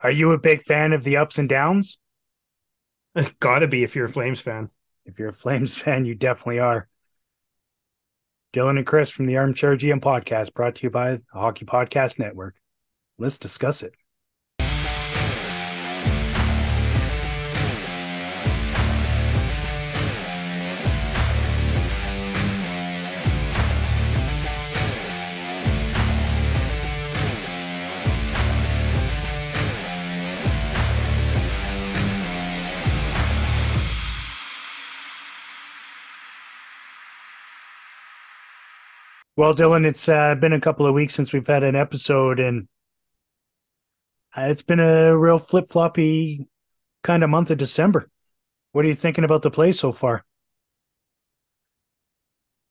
Are you a big fan of the ups and downs? Gotta be if you're a Flames fan. If you're a Flames fan, you definitely are. Dylan and Chris from the Armchair GM podcast, brought to you by the Hockey Podcast Network. Let's discuss it. Well, Dylan, it's uh, been a couple of weeks since we've had an episode, and uh, it's been a real flip floppy kind of month of December. What are you thinking about the play so far?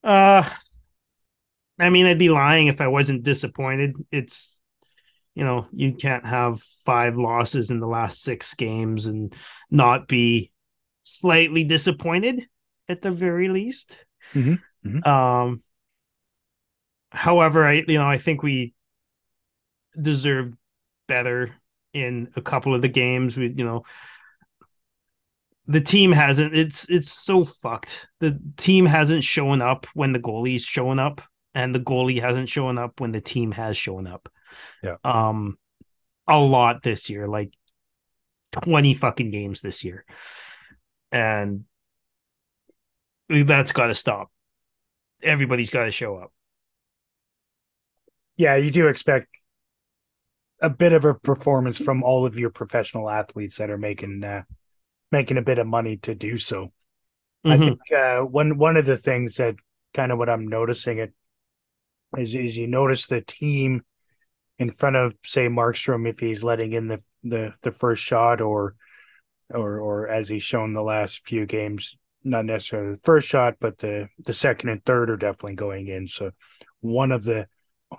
Uh, I mean, I'd be lying if I wasn't disappointed. It's, you know, you can't have five losses in the last six games and not be slightly disappointed at the very least. Mm-hmm. Mm-hmm. Um, however, I you know I think we deserved better in a couple of the games. We you know the team hasn't. It's it's so fucked. The team hasn't shown up when the goalie's showing up, and the goalie hasn't shown up when the team has shown up. Yeah. Um, a lot this year, like twenty fucking games this year, and that's got to stop. Everybody's got to show up yeah, you do expect a bit of a performance from all of your professional athletes that are making uh, making a bit of money to do so. Mm-hmm. I think uh, one one of the things that kind of what I'm noticing it is is you notice the team in front of say Markstrom if he's letting in the the the first shot or or or as he's shown the last few games not necessarily the first shot but the the second and third are definitely going in so one of the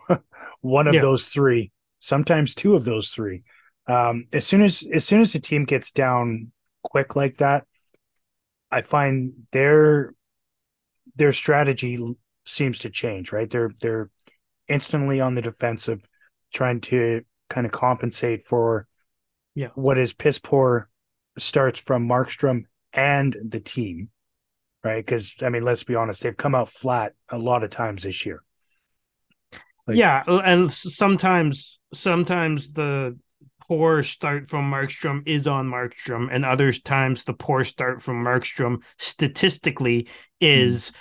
one of yeah. those three, sometimes two of those three. Um, as soon as as soon as the team gets down quick like that, I find their their strategy seems to change. Right, they're they're instantly on the defensive, trying to kind of compensate for yeah what is piss poor starts from Markstrom and the team, right? Because I mean, let's be honest, they've come out flat a lot of times this year. Like, yeah, and sometimes sometimes the poor start from Markstrom is on Markstrom, and other times the poor start from Markstrom statistically is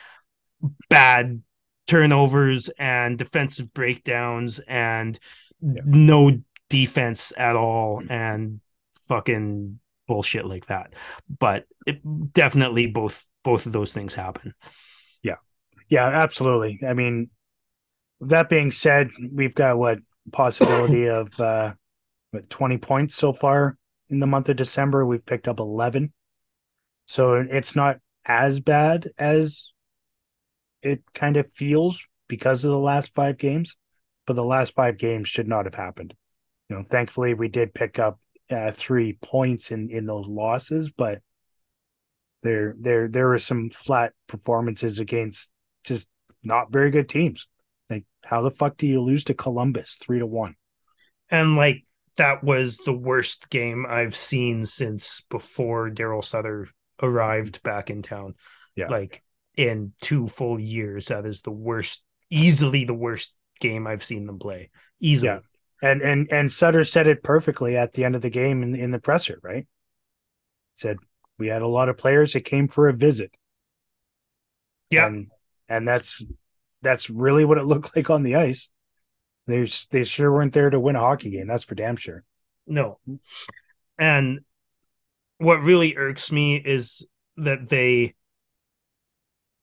mm. bad turnovers and defensive breakdowns and yeah. no defense at all and fucking bullshit like that. But it definitely both both of those things happen. Yeah. Yeah, absolutely. I mean, that being said, we've got what possibility of uh, what, 20 points so far in the month of December. We've picked up 11. So it's not as bad as it kind of feels because of the last five games, but the last five games should not have happened. You know, thankfully we did pick up uh, three points in in those losses, but there there there were some flat performances against just not very good teams. Like, how the fuck do you lose to Columbus three to one? And like that was the worst game I've seen since before Daryl Sutter arrived mm-hmm. back in town. Yeah. Like in two full years, that is the worst, easily the worst game I've seen them play. Easily. Yeah. And and and Sutter said it perfectly at the end of the game in, in the presser, right? Said we had a lot of players that came for a visit. Yeah. And, and that's that's really what it looked like on the ice. They they sure weren't there to win a hockey game. That's for damn sure. No. And what really irks me is that they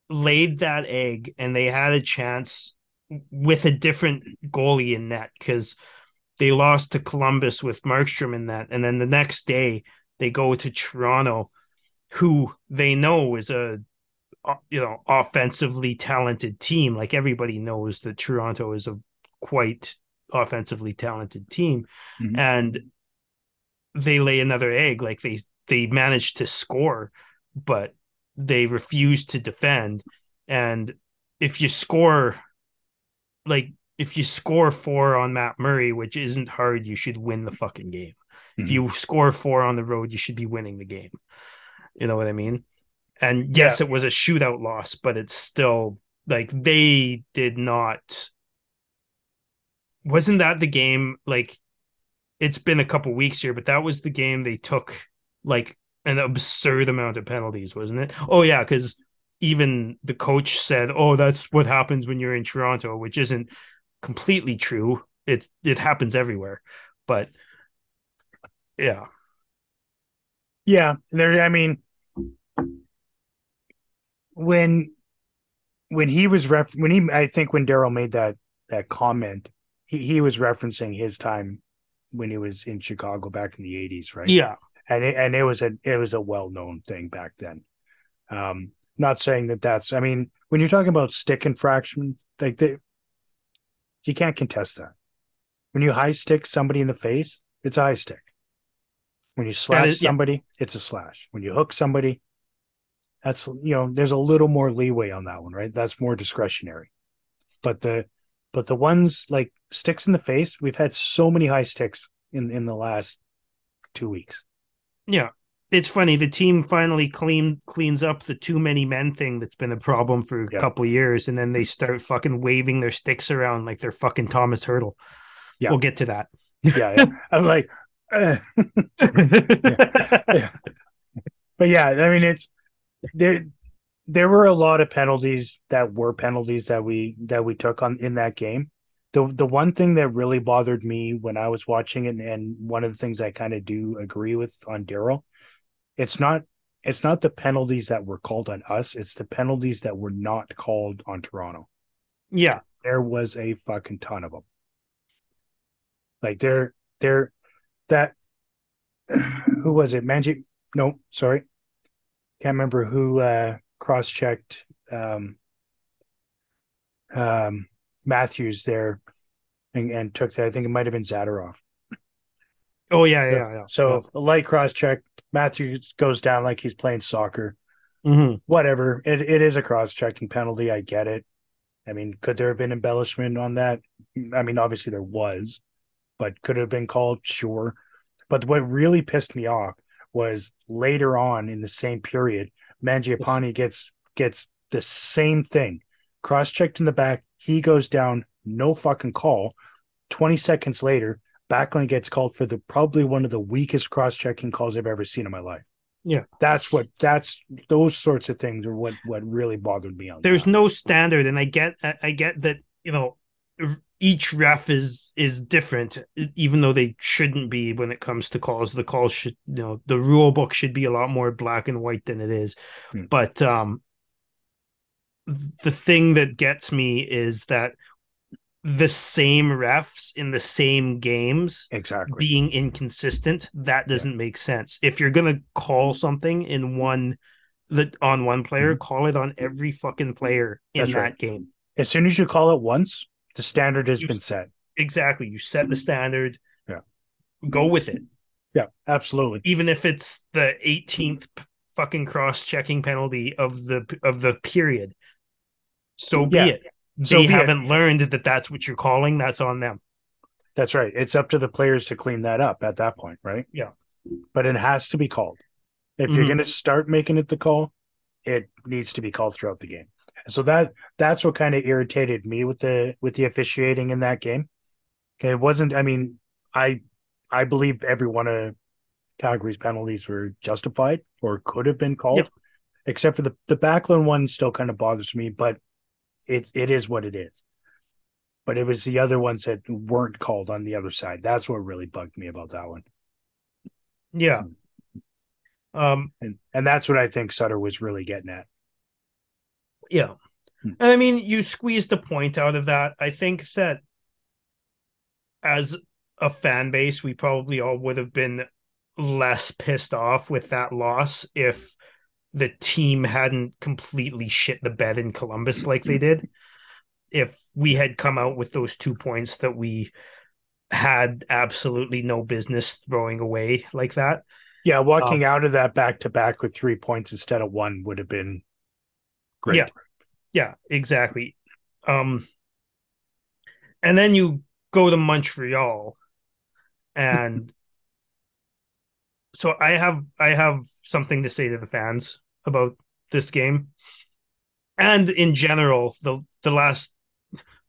laid that egg and they had a chance with a different goalie in net because they lost to Columbus with Markstrom in that. And then the next day they go to Toronto, who they know is a you know offensively talented team like everybody knows that toronto is a quite offensively talented team mm-hmm. and they lay another egg like they they managed to score but they refuse to defend and if you score like if you score four on Matt Murray, which isn't hard, you should win the fucking game. Mm-hmm. If you score four on the road, you should be winning the game. You know what I mean? And yes, yeah. it was a shootout loss, but it's still like they did not. Wasn't that the game? Like, it's been a couple weeks here, but that was the game they took like an absurd amount of penalties, wasn't it? Oh yeah, because even the coach said, "Oh, that's what happens when you're in Toronto," which isn't completely true. It it happens everywhere, but yeah, yeah. There, I mean, when when he was ref when he I think when Daryl made that that comment, he he was referencing his time when he was in Chicago back in the eighties, right? Yeah, and it, and it was a it was a well known thing back then. Um, not saying that that's. I mean, when you're talking about stick infractions, like they, you can't contest that. When you high stick somebody in the face, it's a high stick. When you slash is, somebody, yeah. it's a slash. When you hook somebody, that's you know, there's a little more leeway on that one, right? That's more discretionary. But the but the ones like sticks in the face, we've had so many high sticks in in the last two weeks. Yeah, it's funny. The team finally clean cleans up the too many men thing that's been a problem for a yeah. couple years, and then they start fucking waving their sticks around like they're fucking Thomas Hertl Yeah, we'll get to that. yeah, yeah. I'm like, uh. yeah. but yeah, I mean, it's there. There were a lot of penalties that were penalties that we that we took on in that game. The the one thing that really bothered me when I was watching it, and one of the things I kind of do agree with on Daryl, it's not it's not the penalties that were called on us, it's the penalties that were not called on Toronto. Yeah. There was a fucking ton of them. Like there there that who was it? Manji no, sorry. Can't remember who uh cross checked um um Matthews there and, and took that. I think it might have been Zadorov. Oh yeah, yeah, yeah. So yeah. a light cross check. Matthews goes down like he's playing soccer. Mm-hmm. Whatever. It it is a cross checking penalty. I get it. I mean, could there have been embellishment on that? I mean, obviously there was, but could have been called, sure. But what really pissed me off was later on in the same period, Mangiapane gets gets the same thing. Cross checked in the back. He goes down, no fucking call. 20 seconds later, Backlund gets called for the probably one of the weakest cross checking calls I've ever seen in my life. Yeah, that's what that's those sorts of things are what what really bothered me on. There's that. no standard, and I get I get that you know each ref is is different, even though they shouldn't be when it comes to calls. The calls should you know the rule book should be a lot more black and white than it is. Hmm. But um, the thing that gets me is that the same refs in the same games exactly being inconsistent that doesn't yeah. make sense if you're going to call something in one that on one player mm-hmm. call it on every fucking player in That's that right. game as soon as you call it once the standard has you, been set exactly you set the standard yeah go with it yeah absolutely even if it's the 18th fucking cross checking penalty of the of the period so be yeah. it so they haven't it. learned that that's what you're calling. That's on them. That's right. It's up to the players to clean that up at that point, right? Yeah. But it has to be called. If mm-hmm. you're going to start making it the call, it needs to be called throughout the game. So that that's what kind of irritated me with the with the officiating in that game. Okay, it wasn't. I mean, I I believe every one of Calgary's penalties were justified or could have been called, yep. except for the the Backlund one still kind of bothers me. But it it is what it is. But it was the other ones that weren't called on the other side. That's what really bugged me about that one. Yeah. Um and and that's what I think Sutter was really getting at. Yeah. Hmm. And I mean, you squeezed the point out of that. I think that as a fan base, we probably all would have been less pissed off with that loss if the team hadn't completely shit the bed in Columbus like they did. If we had come out with those two points that we had absolutely no business throwing away like that. Yeah, walking um, out of that back to back with three points instead of one would have been great. Yeah, yeah, exactly. Um, and then you go to Montreal, and so I have I have something to say to the fans about this game, and in general the the last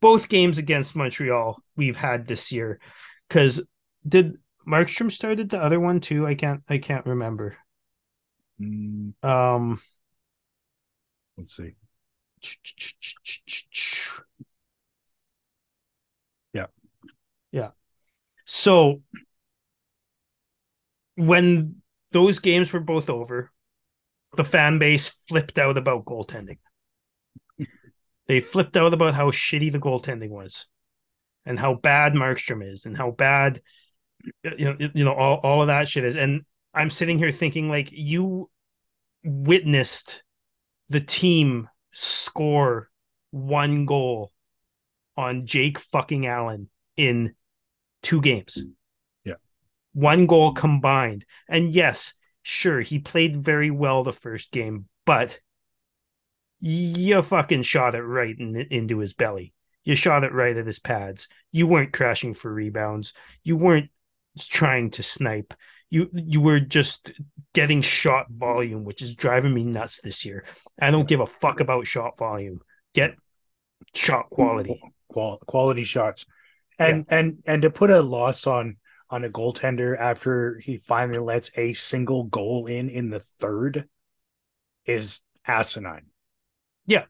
both games against Montreal we've had this year, because did Markstrom started the other one too? I can't I can't remember. Mm, Um, let's see. Yeah. Yeah. So when those games were both over, the fan base flipped out about goaltending. they flipped out about how shitty the goaltending was and how bad Markstrom is and how bad you know you know all, all of that shit is and I'm sitting here thinking like you witnessed the team score one goal on Jake fucking Allen in two games. Yeah. One goal combined. And yes, sure, he played very well the first game, but you fucking shot it right in, into his belly. You shot it right at his pads. You weren't crashing for rebounds. You weren't trying to snipe. You you were just getting shot volume, which is driving me nuts this year. I don't give a fuck about shot volume. Get shot quality. Qual- quality shots. And and and to put a loss on on a goaltender after he finally lets a single goal in in the third is asinine. Yeah.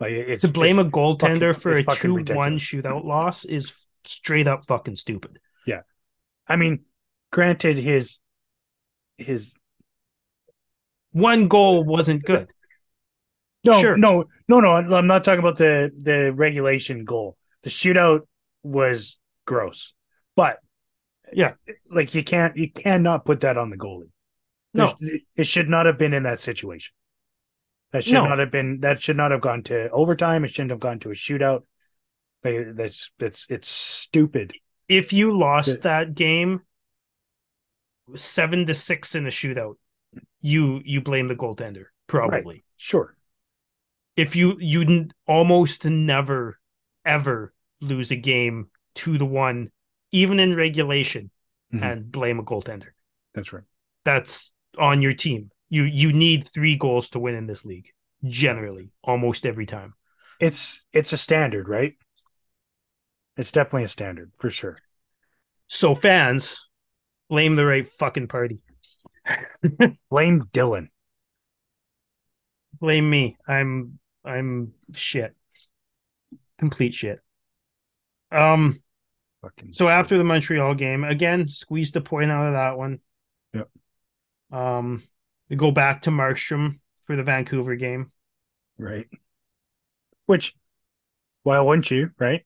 Like it's to blame a goaltender fucking- for a it's fucking 2 1 ridiculous. shootout loss is straight up fucking stupid. Yeah, I mean, granted his his One goal wasn't good. no Sure. no no no I'm not talking about the the regulation goal. The shootout was gross. But Yeah. like you can't you cannot put that on the goalie. No. It should not have been in that situation. That should No. not have been. That should not have gone to overtime. It shouldn't have gone to a shootout. That's that's it's stupid. If you lost The- that game seven to six in a shootout, you you blame the goaltender probably. Sure, If you you almost never ever lose a game two to one, even in regulation, Mhm. and blame a goaltender. that's right. That's on your team. You you need three goals to win in this league. Generally, almost every time. It's it's a standard, right? It's definitely a standard for sure. So fans blame the right fucking party. Blame Dylan. blame me. I'm I'm shit. Complete shit. Um Fucking so shit. after the Montreal game, again, squeezed a point out of that one. Yep. Um we go back to Markstrom for the Vancouver game. right, which why wouldn't you? Right?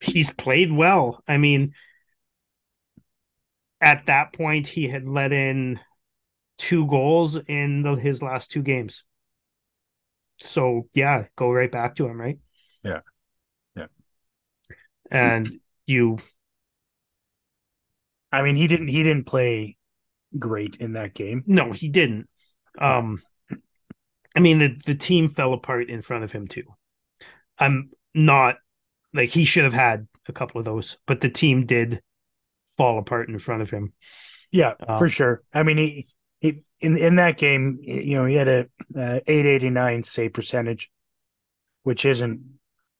He's played well. I mean, at that point he had let in two goals in the, his last two games. So, yeah, go right back to him, right? Yeah. Yeah. And you I mean, he didn't he didn't play great in that game. No, he didn't. Um, I mean the the team fell apart in front of him too. I'm not like he should have had a couple of those, but the team did fall apart in front of him. Yeah, Um, for sure. I mean, he, he in in that game, you know, he had a uh, eight eighty nine save percentage, which isn't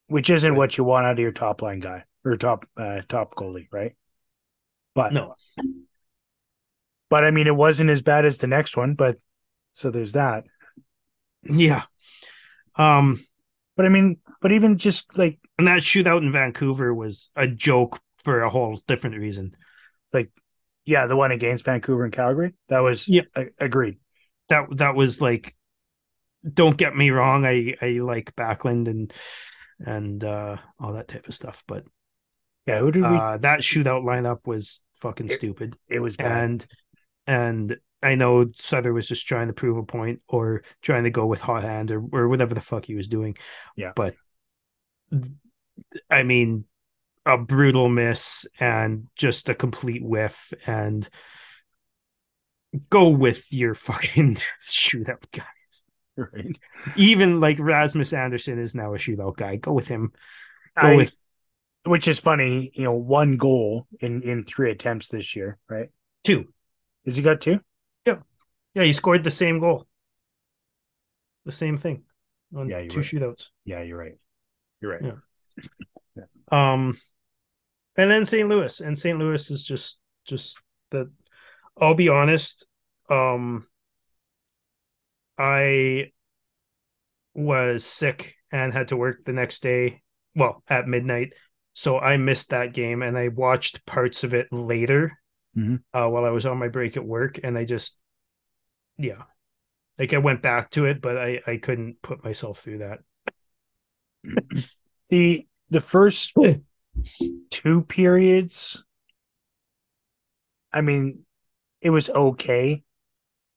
which isn't what you want out of your top line guy or top uh, top goalie, right? But No, but I mean, it wasn't as bad as the next one. But so there's that. yeah. Um, But I mean, but even just like and that shootout in Vancouver was a joke for a whole different reason. Like, yeah, the one against Vancouver and Calgary, that was Yep. a- agreed. That that was like, don't get me wrong, I I like Backlund and and uh all that type of stuff, but Yeah, who did we? uh that shootout lineup was fucking It- stupid. it was bad. and and I know Sutter was just trying to prove a point or trying to go with hot hand or, or whatever the fuck he was doing. Yeah. But I mean, a brutal miss and just a complete whiff and go with your fucking shootout guys. right. Even like Rasmus Andersson is now a shootout guy. Go with him. Go I, with which is funny. You know, one goal in in three attempts this year, right? Two. Has he got two? Yeah, Yeah, he scored the same goal. The same thing on Yeah, two right. shootouts. Yeah, you're right. You're right. Yeah. Um, and then St. Louis, and St. Louis is just just that. I'll be honest. Um, I was sick and had to work the next day. Well, at midnight, so I missed that game, and I watched parts of it later Mhm. uh, while I was on my break at work, and I just, yeah, like I went back to it, but I I couldn't put myself through that. the the first two periods i mean it was okay.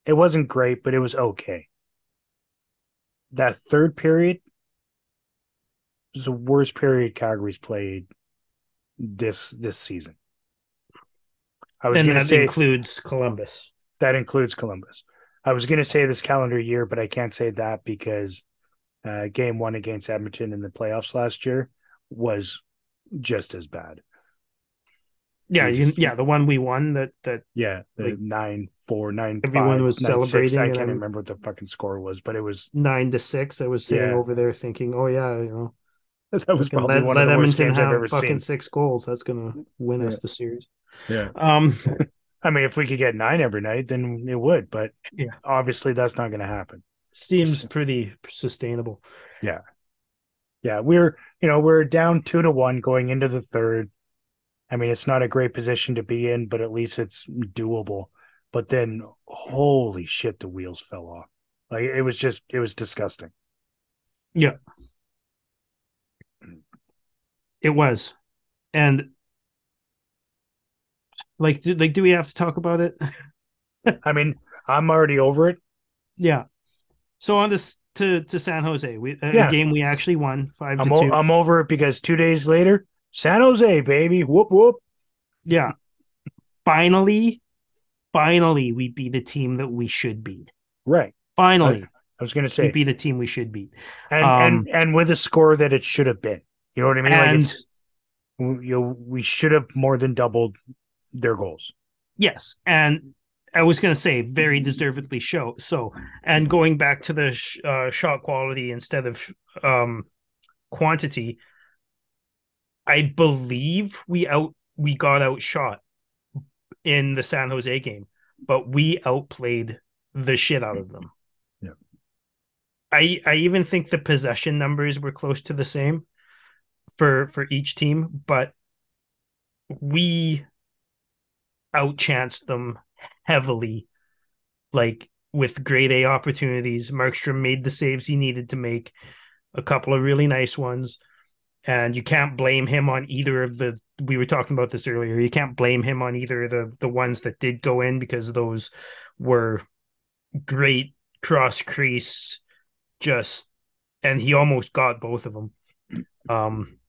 It wasn't great but it was okay. That third period was the worst period calgary's played this this season. I was and going to that say includes Columbus. that includes columbus. I was going to say this calendar year but i can't say that because uh, game one against edmonton in the playoffs last year was just as bad Yeah, you, just- yeah, the one we won that that Yeah, the Like, nine four nine. everyone five, was nine, six. celebrating I can't remember what the fucking score was, but it was nine to six. I was sitting Yeah. over there thinking, oh yeah, you know, that was probably let, one let of the worst Edmonton games I've ever fucking seen. six goals. That's gonna win us the series. Yeah, Um, I mean, if we could get nine every night, then it would. But Yeah. obviously that's not going to happen. seems pretty sustainable. Yeah, we're you know we're down two to one going into the third. I mean, it's not a great position to be in, but at least it's doable. But then, holy shit, the wheels fell off. Like it was just, it was disgusting. Yeah, it was, and like, do, like, do we have to talk about it? I mean, I'm already over it. yeah. So on this to to San Jose, we a, Yeah. game we actually won 5 I'm to o- two. I'm over it because two days later, San Jose, baby, whoop whoop. yeah. Finally, finally, we beat the team that we should beat. Right. Finally, I was gonna we say, beat the team we should beat. and um, and and with a score that it should have been. You know what I mean? And it's you know we should have more than doubled their goals. yes, and I was going to say very deservedly show. So, and going back to the sh- uh, shot quality instead of um, quantity, I believe we out we got outshot in the San Jose game, but we outplayed the shit out of them. Yeah. I I even think the possession numbers were close to the same for for each team, but we outchanced them heavily, like with grade A opportunities. Markstrom made the saves he needed to make, a couple of really nice ones. And you can't blame him on either of the we were talking about this earlier. You can't blame him on either of the the ones that did go in because those were great cross crease just and he almost got both of them. Um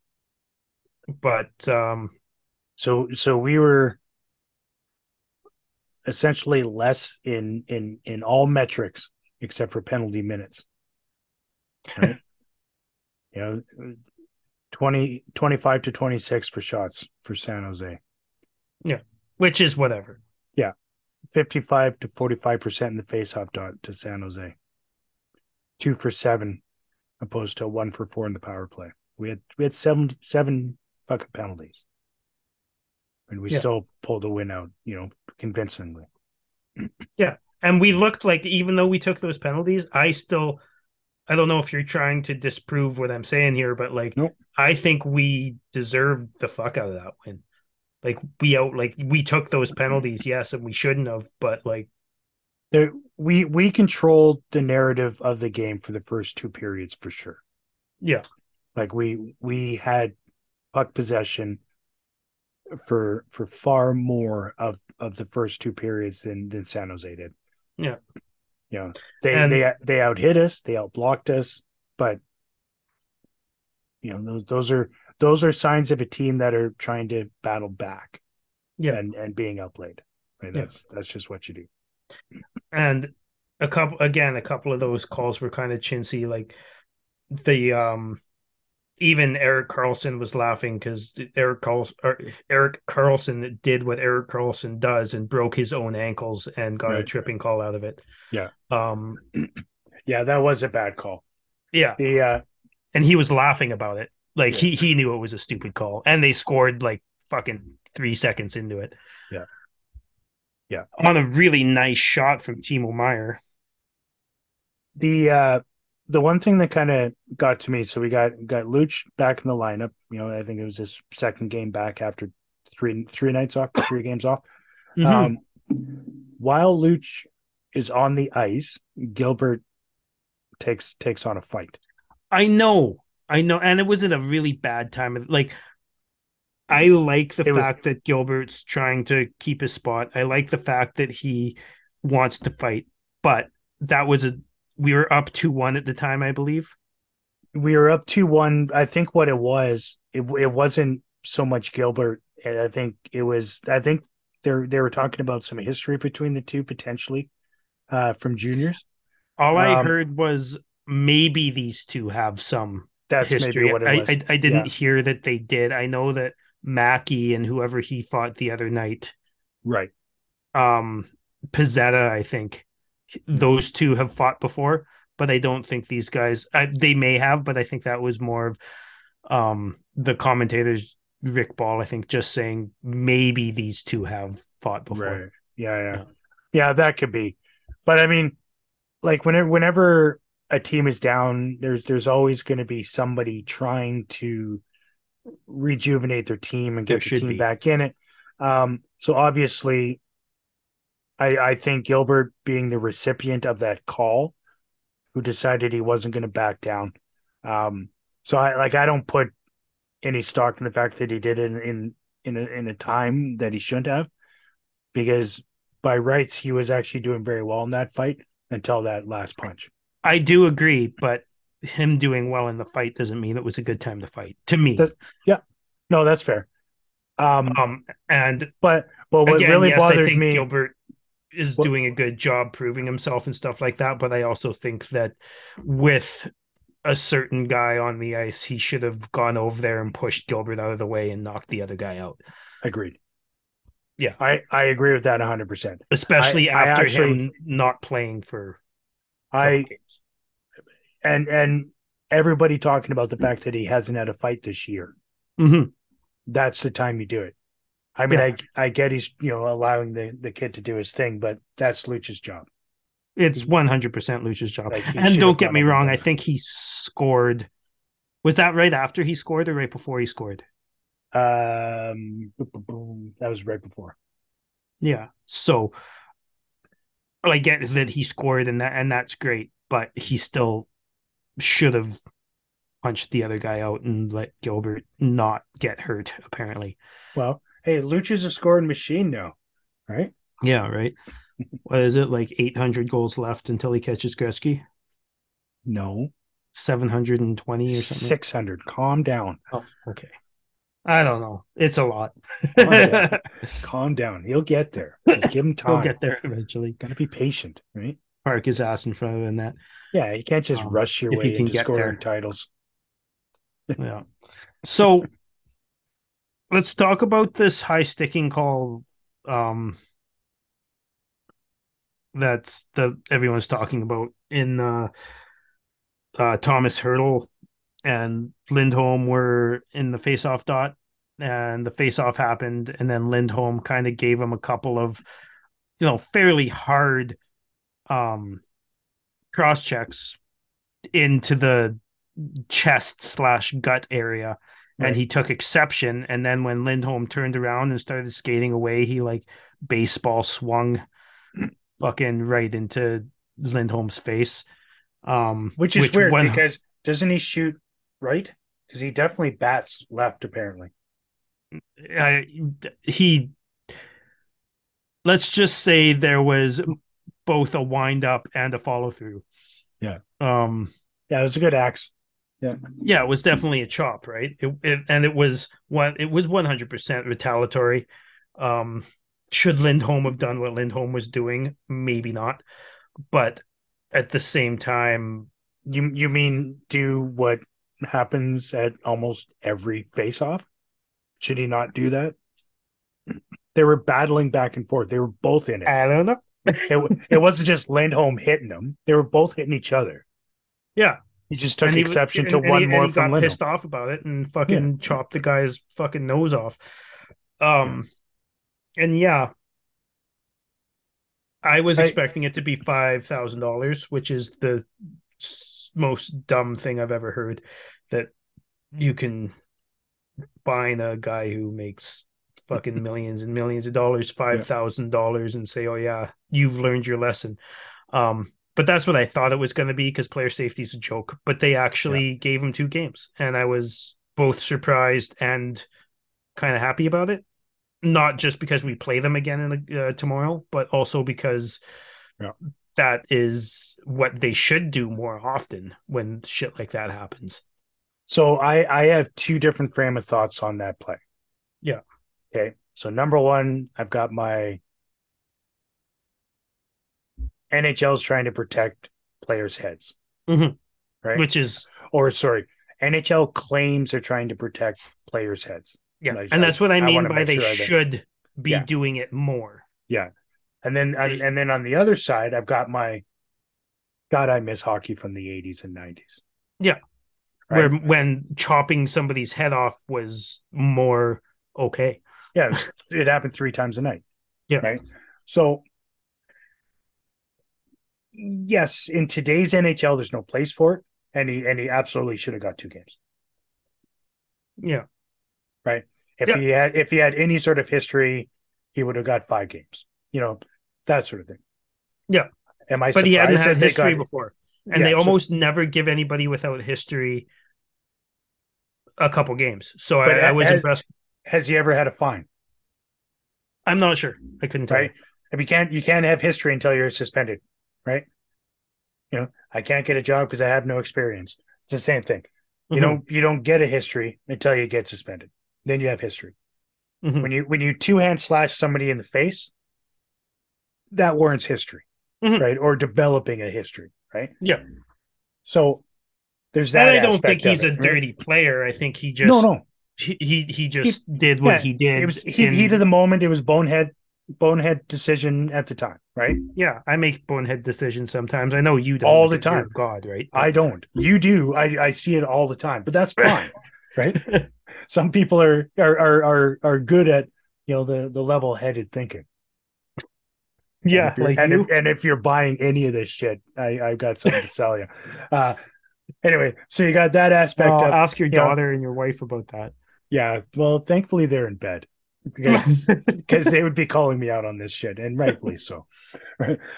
but um So so we were essentially less in in in all metrics except for penalty minutes. Right? you know 20 25 to 26 for shots for San Jose. Yeah, which is whatever. Yeah. 55 to 45% in the faceoff dot to San Jose. 2 for 7 opposed to 1 for 4 in the power play. We had we had 7 7 fucking penalties. And we Yeah. still pulled a win out, you know, convincingly. Yeah, and we looked like even though we took those penalties, I still I don't know if you're trying to disprove what I'm saying here, but like Nope. I think we deserved the fuck out of that win. Like we out like we took those penalties, yes, and we shouldn't have, but like There, we we controlled the narrative of the game for the first two periods for sure. yeah. Like we we had puck possession for for far more of of the first two periods than than San Jose did. Yeah. You know, they And- they they outhit us, they outblocked us, but you know, those those are those are signs of a team that are trying to battle back Yeah. and and being outplayed. Right? Yeah. That's that's just what you do. and a couple again a couple of those calls were kind of chintzy like the um even Erik Karlsson was laughing because Erik Karlsson, Erik Karlsson did what Erik Karlsson does and broke his own ankles and got right. a tripping call out of it. Yeah. Um. Yeah, that was a bad call. Yeah. The uh, and he was laughing about it. Like yeah. he he knew it was a stupid call, and they scored like fucking three seconds into it. Yeah. Yeah. On a really nice shot from Timo Meier. The uh the one thing that kind of got to me, so we got got Luch back in the lineup. You know, I think it was his second game back after three three nights off, three games off. Mm-hmm. Um, while Luch is on the ice, Gilbert takes takes on a fight. I know, I know, and it was at a really bad time. Like, I like the it fact was... that Gilbert's trying to keep his spot. I like the fact that he wants to fight, but that was a we were up two one at the time, I believe. We were up two one. I think what it was, it it wasn't so much Gilbert. I think it was. I think they they were talking about some history between the two potentially uh, from juniors. All I um, heard was maybe these two have some that's history. what I, I, I didn't yeah. hear that they did. I know that Mackey and whoever he fought the other night, right? Um, Pezzetta, I think those two have fought before, but I don't think these guys. I, they may have, but I think that was more of um the commentators. Rick Ball, I think, just saying maybe these two have fought before. Right. Yeah, yeah, yeah, yeah. That could be, but I mean, like whenever whenever a team is down, there's there's always going to be somebody trying to rejuvenate their team and get there the team be. back in it. Um, so obviously, I I think Gilbert being the recipient of that call, who decided he wasn't going to back down. Um, so I like I don't put any stock in the fact that he did it in in in a, in a time that he shouldn't have, because by rights he was actually doing very well in that fight until that last punch. I do agree, but him doing well in the fight doesn't mean it was a good time to fight. To me, the, yeah, no, that's fair. Um, um, and but but what again, really yes, bothered me, Gilbert is doing a good job proving himself and stuff like that. But I also think that with a certain guy on the ice, he should have gone over there and pushed Gilbert out of the way and knocked the other guy out. Agreed. Yeah, I I agree with that hundred percent. Especially I, after I actually, him not playing for I and and everybody talking about the fact that he hasn't had a fight this year. Mm-hmm. That's the time you do it. I mean, yeah. I I get he's you know allowing the the kid to do his thing, but that's Lucha's job. It's one hundred percent Lucha's job. Like and don't get me wrong, I think he scored. Was that right after he scored or right before he scored? Um, that was right before. Yeah. So I get that he scored and that and that's great, but he still should have punched the other guy out and let Gilbert not get hurt. Apparently, well, hey, Luch is a scoring machine now, right? Yeah, right. what is it like? Eight hundred goals left until he catches Gretzky. No, seven hundred and twenty or something. Six hundred. Calm down. Oh, okay. I don't know. It's a lot. Calm down. Calm down. He'll get there. Just give him time. He'll get there eventually. Got to be patient, right? Park his ass in front of him. That. Yeah, you can't just um, rush your way into scoring there. titles. yeah. So let's talk about this high sticking call. Um, that's the everyone's talking about in uh, uh Thomas Hertl and Lindholm were in the face-off dot, and the face-off happened, and then Lindholm kind of gave him a couple of, you know, fairly hard, um, cross checks into the chest slash gut area. Right. And he took exception. And then when Lindholm turned around and started skating away, he like baseball swung fucking right into Lindholm's face. Um, which is which weird when, because doesn't he shoot right? Because he definitely bats left, apparently. I, he, let's just say there was both a wind up and a follow through. Yeah. Um. Yeah, it was a good axe. Yeah. Yeah, it was definitely a chop, right? It, it and it was one. It was one hundred percent retaliatory. Um. Should Lindholm have done what Lindholm was doing? Maybe not, but at the same time, you you mean do what happens at almost every face-off. Should he not do that? They were battling back and forth. They were both in it. I don't know. it, it wasn't just Lindholm hitting them; they were both hitting each other. Yeah, He just took And he- exception and- to and one he- and more he from got pissed off about it and fucking chopped the guy's fucking nose off. Um, and yeah, I was I- expecting it to be five thousand dollars, which is the most dumb thing I've ever heard. That you can find a guy who makes fucking millions and millions of dollars five thousand dollars and say, "Oh yeah, you've learned your lesson." Um, but that's what I thought it was going to be because player safety is a joke. But they actually gave him two games, and I was both surprised and kind of happy about it. Not just because we play them again in the, uh, tomorrow, but also because Yeah. that is what they should do more often when shit like that happens. So I I have two different frame of thoughts on that play. Yeah. Okay. So number one, I've got my NHL's trying to protect players' heads. Mhm. Right. Which is or sorry, NHL claims they're trying to protect players' heads. yeah, and that's what I I mean by they sure should be Yeah. doing it more. Yeah, and then and, and then on the other side, I've got my God, I miss hockey from the 80s and 90s. Yeah. Right. Where when chopping somebody's head off was more okay. Yeah, it happened three times a night. Yeah. Right. So, yes, in today's NHL, there's no place for it, and he and he absolutely should have got two games. Yeah. Right. If Yeah. he had if he had any sort of history, he would have got five games. You know, that sort of thing. Yeah. Am I? But he hadn't had history got- before. And Yeah, they so- almost never give anybody without history a couple games. So I, I was has- impressed. Has he ever had a fine? I'm not sure. I couldn't tell. Right. If you can't, you can't have history until you're suspended, right? You know, I can't get a job because I have no experience. It's the same thing. You Mhm. don't you don't get a history until you get suspended. Then you have history. Mhm. When you when you two hand slash somebody in the face, that warrants history, Mhm. right? Or developing a history, right? Yeah. So there's that. And I don't think he's a it, right? dirty player. I think he just No, no. he he, he just did what yeah, he did. It was he, heat of the moment. It was bonehead bonehead decision at the time, right? yeah, I make bonehead decisions sometimes. I know you don't All the time. God, right? I don't. You do. I I see it all the time, but that's fine, right? Some people are are are are, are good at you know the the level headed thinking. And yeah, if like and you. if, and if you're buying any of this shit, I I've got something to sell you. Uh, anyway, so you got that aspect I'll of ask your you know- daughter and your wife about that. yeah. Well, thankfully they're in bed because because they would be calling me out on this shit, and rightfully so. Right.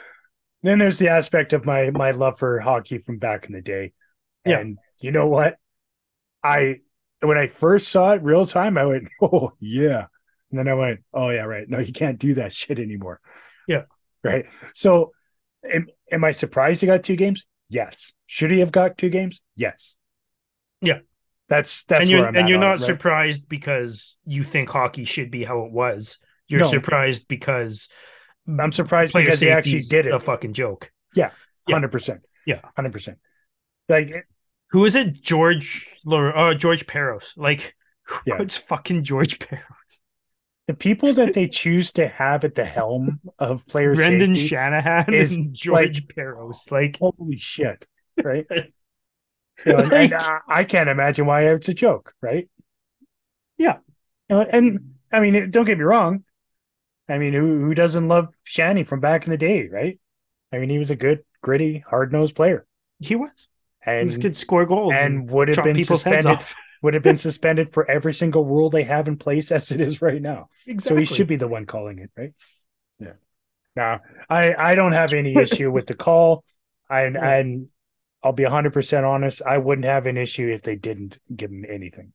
Then there's the aspect of my my love for hockey from back in the day, Yeah. and you know what, I when I first saw it real time, I went, oh yeah, and then I went, oh yeah, right. No, you can't do that shit anymore. Yeah. right. So, am, am I surprised he got two games? Yes. Should he have got two games? Yes. Yeah. That's that's and you're and you're on not it, right? surprised because you think hockey should be how it was. You're No. surprised because I'm surprised because he actually did a fucking joke. Yeah, Yeah. hundred percent. Yeah. hundred percent. Like Who is it? George uh, George Parros. Like Yeah. puts fucking George Parros? the people that they choose to have at the helm of players, Brendan Shanahan is, and George Parros. Like holy shit, right? You know, and, and I, uh, I can't imagine why it's a joke, right? Yeah. You know, and I mean, don't get me wrong. I mean, who who doesn't love Shanny from back in the day, right? I mean, he was a good, gritty, hard nosed player, he was. He and was could score goals and would have been suspended. Would have been suspended for every single rule they have in place as it is right now. Exactly. So he should be the one calling it, right? Yeah. Now, I I don't have any issue with the call. I Yeah. I'll be hundred percent honest. I wouldn't have an issue if they didn't give him anything.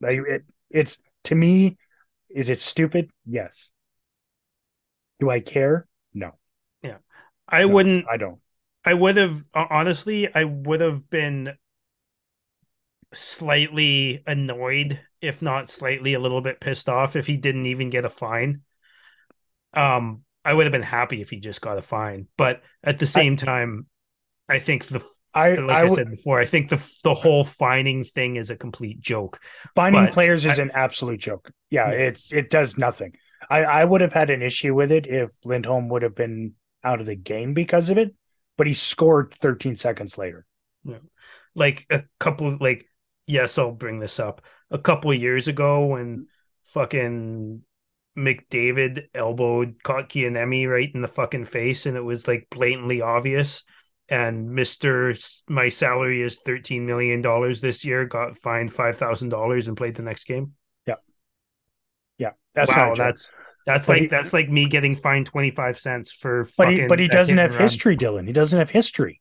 Like it, it's to me, is it stupid? Yes. Do I care? No, Yeah. I no, wouldn't. I don't. I would have honestly. I would have been slightly annoyed, if not slightly a little bit pissed off, if he didn't even get a fine. Um, I would have been happy if he just got a fine, but at the same time, I think the I like I I, said before, I think the the whole finding thing is a complete joke. finding but players is I- an absolute joke. Yeah, Yeah. it's it does nothing. I I would have had an issue with it if Lindholm would have been out of the game because of it, but he scored 13 seconds later. Like a couple, like yes, I'll bring this up. A couple years ago, when fucking McDavid elbowed Kotkaniemi right in the fucking face, and it was like blatantly obvious. And Mister, my salary is thirteen million dollars this year. Got fined five thousand dollars and played the next game. Yeah, yeah, that's wow, not a joke. that's that's But like he- that's like me getting fined twenty five cents for. But he but he doesn't have run. history, Dylan. He doesn't have history.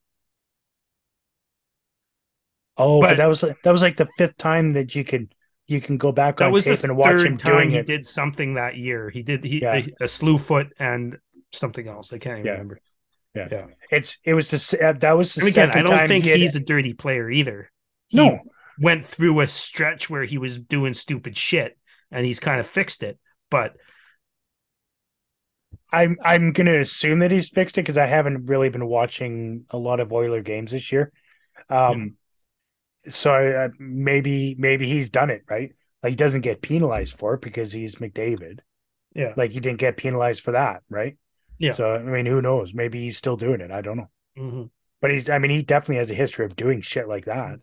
Oh, but, But- that was that was like the fifth time that you could you can go back That on was the tape and watch him doing he it. did something that year. He did he Yeah. a, a slew foot and something else. I can't even Yeah. remember. Yeah. yeah. It's it was the uh, that was the again, I don't think he's a dirty player either. He no. went through a stretch where he was doing stupid shit, and he's kind of fixed it. But I'm I'm gonna assume that he's fixed it because I haven't really been watching a lot of Oiler games this year. Um, so I, uh, maybe maybe he's done it right. Like he doesn't get penalized for it because he's McDavid. yeah, Like he didn't get penalized for that, right? Yeah. So I mean, who knows? Maybe he's still doing it. I don't know. Mhm. But he's I mean, he definitely has a history of doing shit like that.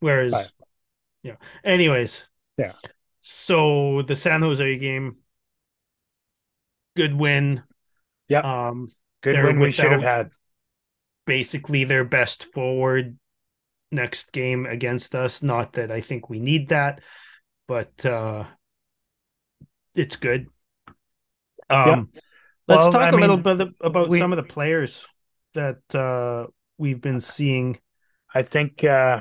whereas, But- yeah. Anyways, Yeah. So the San Jose game, good win. Yeah. Um, Good win we should have had. basically their best forward next game against us. Not that I think we need that, but uh it's good. Um let's Well, talk I a little bit about we- some of the players that uh we've been seeing I think uh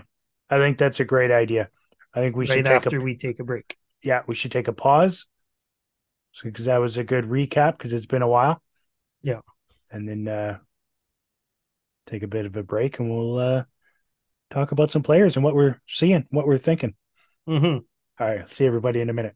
I think that's a great idea. I think we right should take after a we take a break. yeah, we should take a pause. because that was a good recap because it's been a while. Yeah. And then uh take a bit of a break and we'll uh talk about some players and what we're seeing, what we're thinking. Mm-hmm. All right, see everybody in a minute.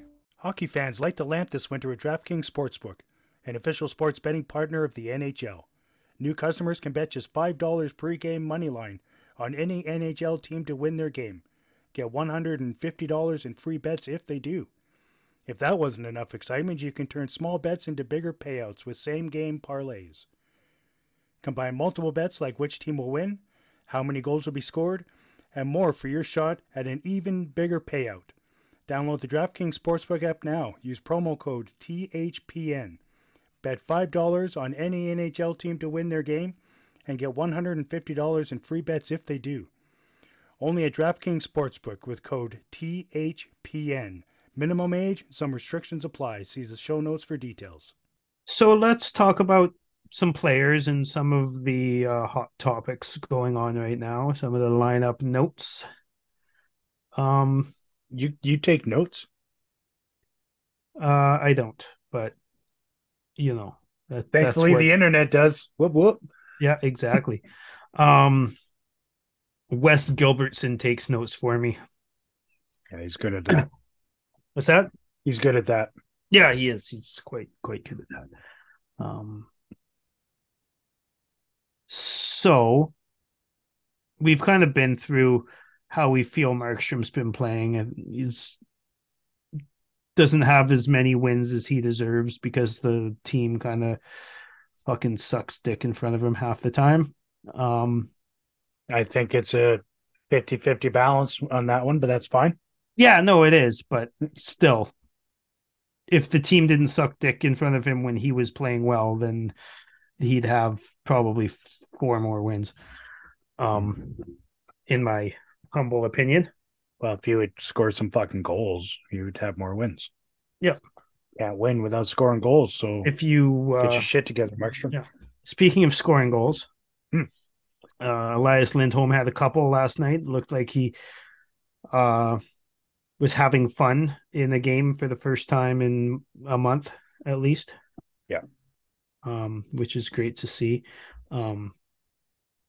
Hockey fans light the lamp this winter at DraftKings Sportsbook, an official sports betting partner of the NHL. New customers can bet just $5 pre-game money line on any NHL team to win their game. Get $150 in free bets if they do. If that wasn't enough excitement, you can turn small bets into bigger payouts with same game parlays. Combine multiple bets like which team will win, how many goals will be scored, and more for your shot at an even bigger payout. Download the DraftKings Sportsbook app now. Use promo code THPN. Bet $5 on any NHL team to win their game and get $150 in free bets if they do. Only at DraftKings Sportsbook with code THPN. Minimum age, some restrictions apply. See the show notes for details. So let's talk about some players and some of the uh, hot topics going on right now. Some of the lineup notes. Um, You you take notes? uh, I don't, but you know, that, Thankfully, what- the internet does. Whoop whoop. yeah, exactly. um, Wes Gilbertson takes notes for me. Yeah, he's good at that. What's that? he's good at that. Yeah, he is. He's quite quite good at that. Um, so we've kind of been through how we feel Markstrom's been playing, and he's doesn't have as many wins as he deserves because the team kind of fucking sucks dick in front of him half the time. Um, I think it's a 50-50 balance on that one, but that's fine. Yeah, no, it is, but still, if the team didn't suck dick in front of him when he was playing well, then he'd have probably four more wins. Um, in my humble opinion. Well, if you would score some fucking goals, you would have more wins. Yeah. Can't win without scoring goals. So If you get uh, your shit together, Markstrom. yeah. Speaking of scoring goals, Hmm. uh, Elias Lindholm had a couple last night. Looked like he uh, was having fun in the game for the first time in a month, at least. Yeah. Um, which is great to see. Um,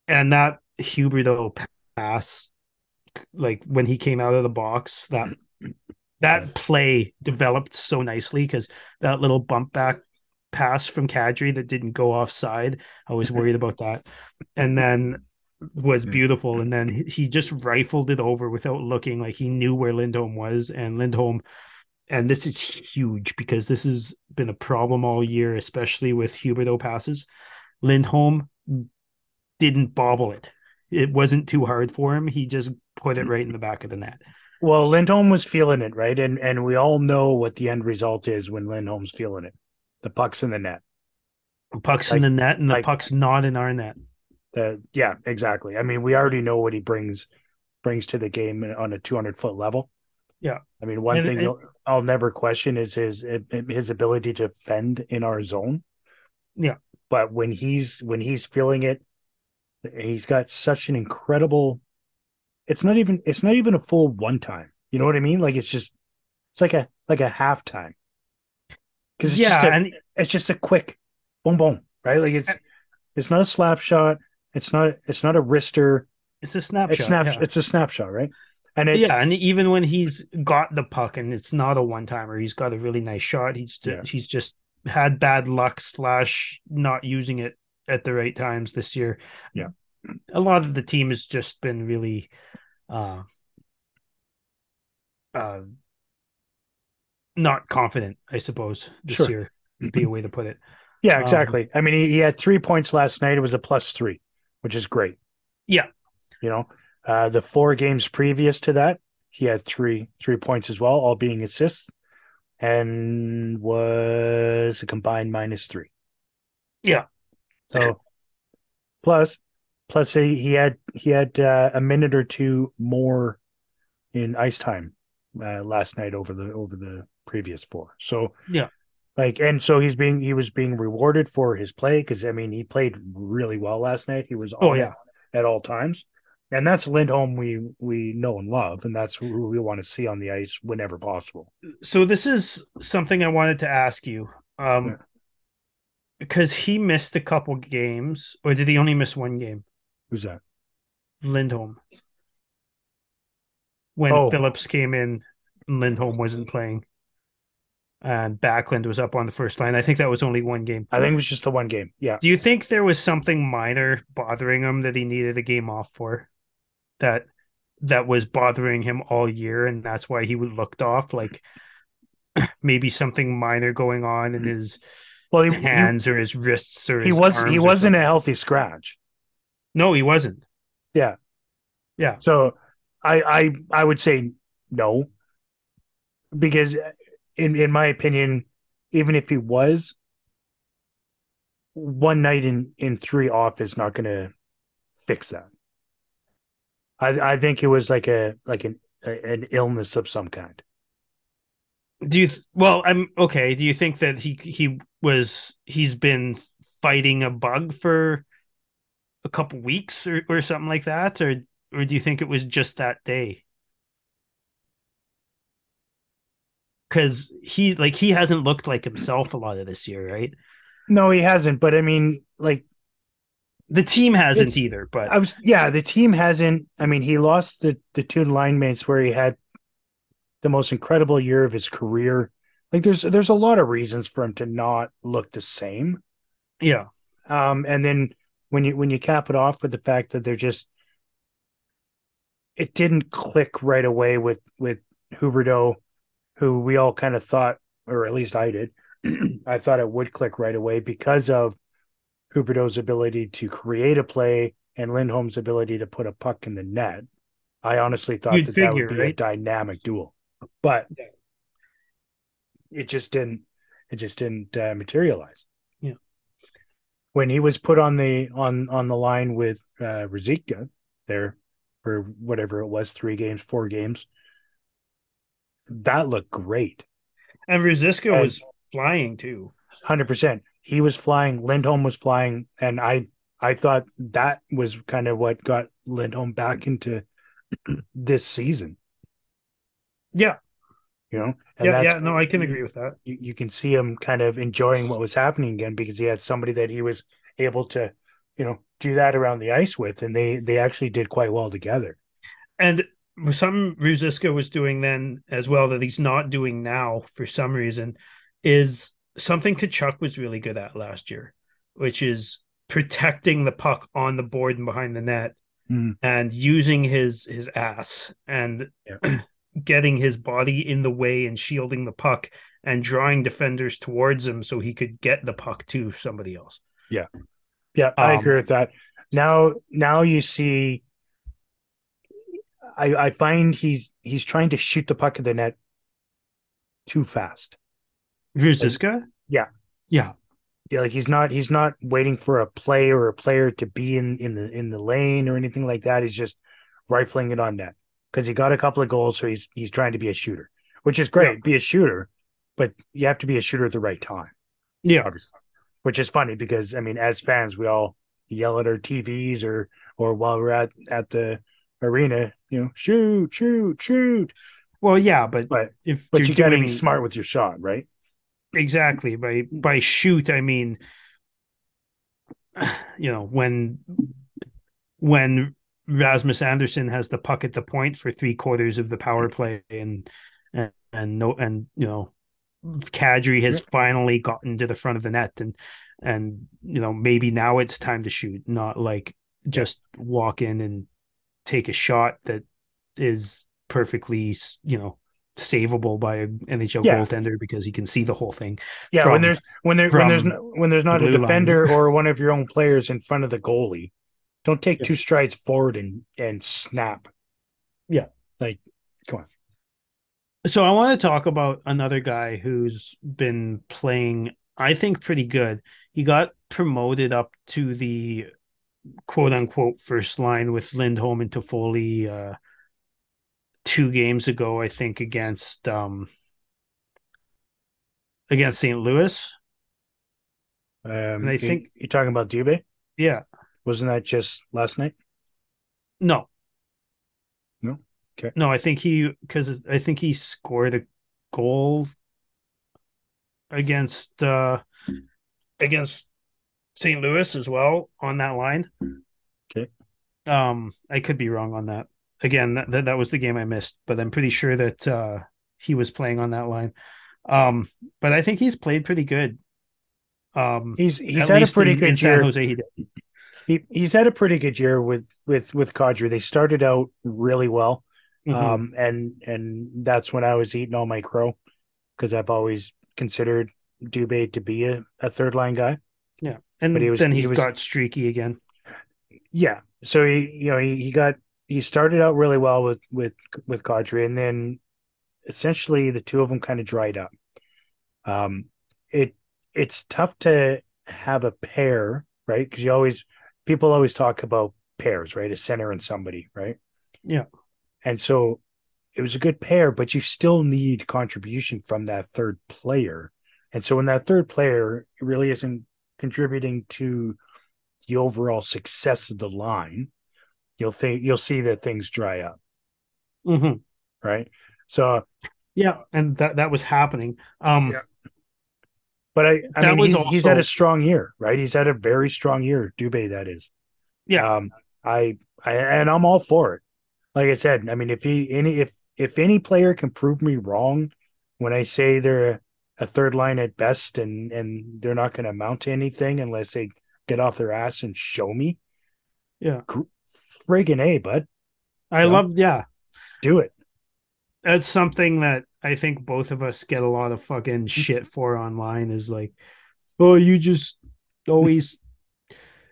and that Huberdeau pass, like when he came out of the box, that that play developed so nicely because that little bump back pass from Kadri that didn't go offside. I was worried about that. And then was hmm. beautiful. And then he just rifled it over without looking like he knew where Lindholm was. And Lindholm, and this is huge because this has been a problem all year, especially with Huberdeau passes. Lindholm didn't bobble it. It wasn't too hard for him. He just put it right in the back of the net. Well, Lindholm was feeling it, right? And and we all know what the end result is when Lindholm's feeling it. The puck's in the net. The puck's Like- in the net and the like- puck's not in our net. The yeah, exactly. I mean, we already know what he brings brings to the game on a 200 foot level. Yeah. I mean, one And- thing and- I'll, I'll never question is his his ability to fend in our zone. Yeah. But when he's when he's feeling it, he's got such an incredible. It's not even it's not even a full one time. You know what I mean? Like it's just it's like a like a half time. Because it's yeah, just a, and it's just a quick boom boom, right? Like it's it's not a slap shot. It's not it's not a wrister. it's a snapshot. It's snap yeah. it's a snapshot, right? And it's yeah, and even when he's got the puck and it's not a one timer, he's got a really nice shot. He's just, Yeah. he's just had bad luck slash not using it at the right times this year. Yeah. A lot of the team has just been really, uh, uh, not confident. I suppose this Sure. year would be a way to put it. yeah, um, exactly. I mean, he, he had three points last night. It was a plus three, which is great. Yeah. You know, uh, the four games previous to that, he had three three points as well, all being assists, and was a combined minus three. Yeah. So plus plus he, he had he had uh, a minute or two more in ice time uh, last night over the over the previous four. So Yeah. like and so he's being he was being rewarded for his play because I mean he played really well last night. He was Oh, yeah. at all times. And that's Lindholm we we know and love, and that's who we want to see on the ice whenever possible. So this is something I wanted to ask you. Um, Yeah. because he missed a couple games, or did he only miss one game? Who's that? Lindholm. When Oh. Phillips came in, Lindholm wasn't playing. And Backlund was up on the first line. I think that was only one game. I think it was just the one game. Yeah. Do you think there was something minor bothering him that he needed a game off for? That that was bothering him all year, and that's why he looked off. Like maybe something minor going on in his Well, he, he, hands or his wrists or he his was arms he wasn't a healthy scratch. No, he wasn't. Yeah. Yeah. So I I I would say no. Because in in my opinion, even if he was one night in in three off is not gonna fix that. I I think it was like a like an an illness of some kind. Do you? Th- well, I'm okay. Do you think that he he was he's been fighting a bug for a couple weeks or or something like that, or or do you think it was just that day? Because he like he hasn't looked like himself a lot of this year, right? No, he hasn't. But I mean, like The team hasn't either, but I was yeah, the team hasn't I mean, he lost the the two line mates where he had the most incredible year of his career. Like there's there's a lot of reasons for him to not look the same. yeah, Um and then when you when you cap it off with the fact that they're just it didn't click right away with with Huberdeau, who we all kind of thought, or at least I did. I thought it would click right away because of Huberdeau's ability to create a play and Lindholm's ability to put a puck in the net. I honestly thought You'd that that would be a dynamic duel, but it just didn't. It just didn't uh, materialize. When he was put on the on on the line with uh, Ruzicka there for whatever it was, three games, four games, that looked great. and And- was flying too. Hundred percent. he was flying, Lindholm was flying, and I I thought that was kind of what got Lindholm back into this season. Yeah. You know, and yeah, yeah, no, I can agree with that. You, you can see him kind of enjoying what was happening again because he had somebody that he was able to, you know, do that around the ice with, and they they actually did quite well together. And some Ruzicka was doing then as well that he's not doing now for some reason is something Tkachuk was really good at last year, which is protecting the puck on the board and behind the net mm. and using his his ass and yeah. getting his body in the way and shielding the puck and drawing defenders towards him so he could get the puck to somebody else. Yeah. Yeah, I um, agree with that. Now now you see I I find he's he's trying to shoot the puck at the net too fast. Who's this guy? Yeah. Yeah. Yeah, like he's not he's not waiting for a play or a player to be in in the in the lane or anything like that. He's just rifling it on net because he got a couple of goals, so he's he's trying to be a shooter, which is great. Yeah. Be a shooter, but you have to be a shooter at the right time. Yeah, obviously. Which is funny because I mean, as fans, we all yell at our TVs or or while we're at at the arena, you know, shoot, shoot, shoot. Well, yeah, but but if but you got to be smart with your shot, right? Exactly. By by shoot, I mean, you know, when when Rasmus Andersson has the puck at the point for three quarters of the power play, and and, and no, and you know, Kadri has finally gotten to the front of the net, and and you know maybe now it's time to shoot, not like just walk in and take a shot that is perfectly you know savable by an NHL yeah. goaltender because he can see the whole thing. Yeah, from, when there's when there when there's no, when there's not a defender or one of your own players in front of the goalie, don't take yeah. two strides forward and and snap. Yeah. Like come on. So I want to talk about another guy who's been playing I think pretty good. He got promoted up to the quote unquote first line with Lindholm and Toffoli uh, two games ago, I think, against um against St. Louis. Um, and I think you're talking about Dubé. Yeah, wasn't that just last night? No. No. Okay. No, I think he because I think he scored a goal against uh against St. Louis as well on that line. Okay. Um, I could be wrong on that. Again, that, that, that was the game I missed, but I'm pretty sure that uh he was playing on that line. Um, but I think he's played pretty good. Um, he's he's had a pretty in, good in year. San Jose, he did he he's had a pretty good year with with with Kadri. They started out really well, mm-hmm. um, and and that's when I was eating all my crow because I've always considered Dubé to be a, a third line guy. Yeah, and but he was, then he was, got streaky again. Yeah, so he you know he, he got he started out really well with with with Kadri, and then essentially the two of them kind of dried up. Um, it it's tough to have a pair, right? Because you always people always talk about pairs, right? A center and somebody, right? Yeah. And so it was a good pair, but you still need contribution from that third player. And so when that third player really isn't contributing to the overall success of the line, you'll think you'll see that things dry up. Mm-hmm. Right. So yeah, and that that was happening. Um yeah. But I, I mean, he's, also... he's had a strong year, right? He's had a very strong year. Dubé, that is. Yeah. Um, I, I, and I'm all for it. Like I said, I mean, if he any if if any player can prove me wrong when I say they're a, a third line at best and and they're not going to amount to anything unless they get off their ass and show me. Yeah. Friggin' a, bud. I you love. Know? Yeah. Do it. That's something that I think both of us get a lot of fucking mm-hmm. shit for online is like, oh, you just always,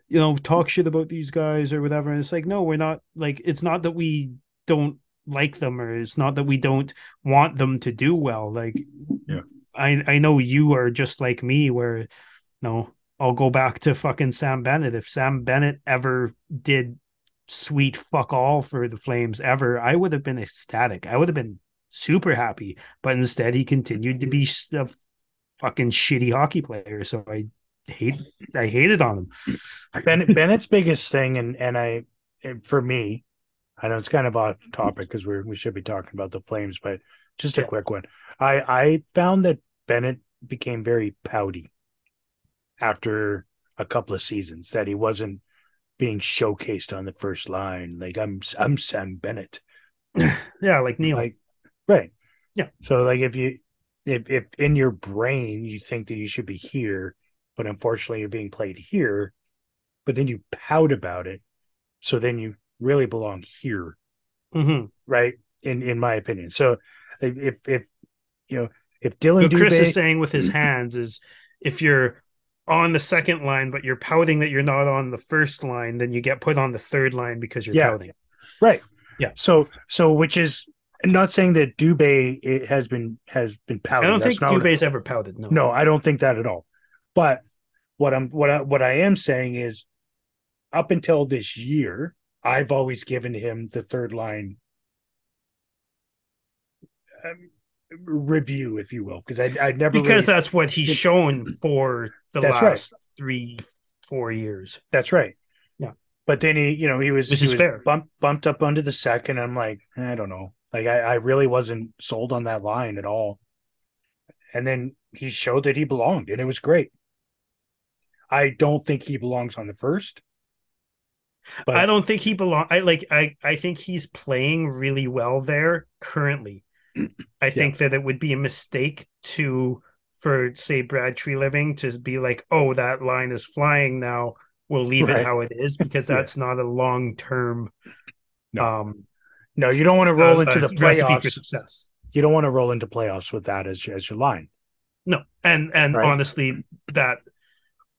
you know, talk shit about these guys or whatever. And it's like, no, we're not like, it's not that we don't like them or it's not that we don't want them to do well. Like, yeah, I, I know you are just like me where, you know, I'll go back to fucking Sam Bennett. If Sam Bennett ever did sweet fuck all for the Flames ever, I would have been ecstatic. I would have been super happy. But instead, he continued to be a fucking shitty hockey player. So I hate I hated on him. Bennett, Bennett's biggest thing, and and I, for me, I know it's kind of off topic because we we should be talking about the Flames, but just a Yeah. quick one. I I found that Bennett became very pouty after a couple of seasons that he wasn't being showcased on the first line. Like I'm I'm Sam Bennett. Yeah, like Neil. Like right. Yeah. So like if you if if in your brain you think that you should be here, but unfortunately you're being played here, but then you pout about it, so then you really belong here, hmm right? In in my opinion. So if if you know if Dylan What Chris is saying with his hands is if you're on the second line, but you're pouting that you're not on the first line, then you get put on the third line because you're Yeah. pouting. right? Yeah. So so which is not saying that Dubé it has been has been pouted. I don't That's think Dubé's ever pouted. No. No, I don't think that at all. But what I'm what I, what I am saying is, up until this year, I've always given him the third line um, review, if you will, because I I never because really- that's what he's shown for the That's right. last three, four years. that's right. Yeah. But then he, you know, he was Which he is was fair. bumped bumped up under the second. I'm like, I don't know. Like I, I really wasn't sold on that line at all. And then he showed that he belonged, and it was great. I don't think he belongs on the first. But I don't think he belong. I like. I I think he's playing really well there currently. I think that it would be a mistake to, for say Brad Treliving to be like, oh, that line is flying now. We'll leave Right. it how it is because Yeah. that's not a long term. No. Um, no, you don't want to roll uh, into the playoffs. success. You don't want to roll into playoffs with that as your, as your line. No, and and Right. honestly, that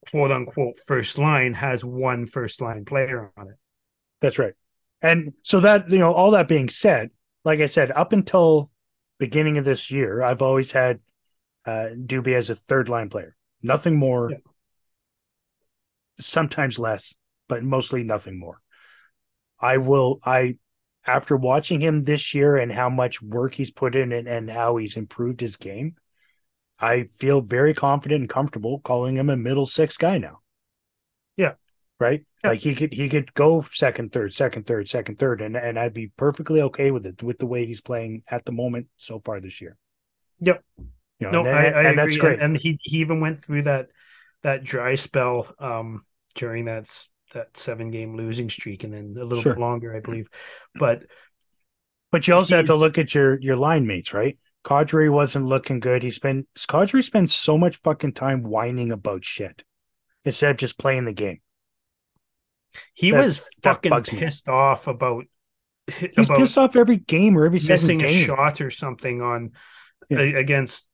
quote unquote first line has one first line player on it. That's right. And so that you know, all that being said, like I said, up until beginning of this year, I've always had uh Dubé as a third line player. Nothing more. Yeah. Sometimes less, but mostly nothing more. I will I after watching him this year and how much work he's put in and, and how he's improved his game, I feel very confident and comfortable calling him a middle six guy now. Yeah. Right? Yeah. Like he could he could go second, third, second, third, second, third, and, and I'd be perfectly okay with it with the way he's playing at the moment so far this year. Yep. You know, No, and, I, I and agree. that's great. And, and he he even went through that that dry spell um during that that seven game losing streak, and then a little Sure. bit longer, I believe. But But you also have to look at your your line mates, right? Kadri wasn't looking good. He spent Kadri spends so much fucking time whining about shit instead of just playing the game. he That- was fucking bugs me. pissed off about He's about pissed off every game or every missing a shot or something on Yeah. a- against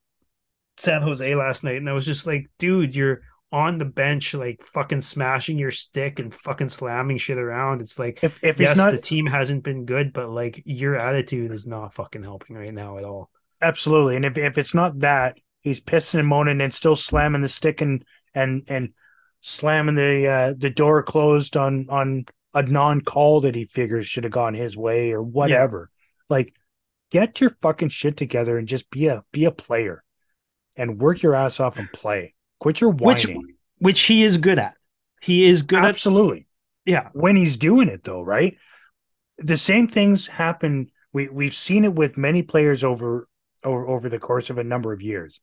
San Jose last night, and I was just like, dude, you're on the bench, like fucking smashing your stick and fucking slamming shit around. It's like, If if yes, not the team hasn't been good, but like your attitude is not fucking helping right now at all. absolutely, and if if it's not that, he's pissing and moaning and still slamming the stick and and and slamming the uh, the door closed on on a non call that he figures should have gone his way or whatever. Like, get your fucking shit together and just be a be a player, and work your ass off and play. Quit your Which whining. which he is good at. He is good at Absolutely. yeah. when he's doing it though, right? The same things happen. We we've seen it with many players over over over the course of a number of years,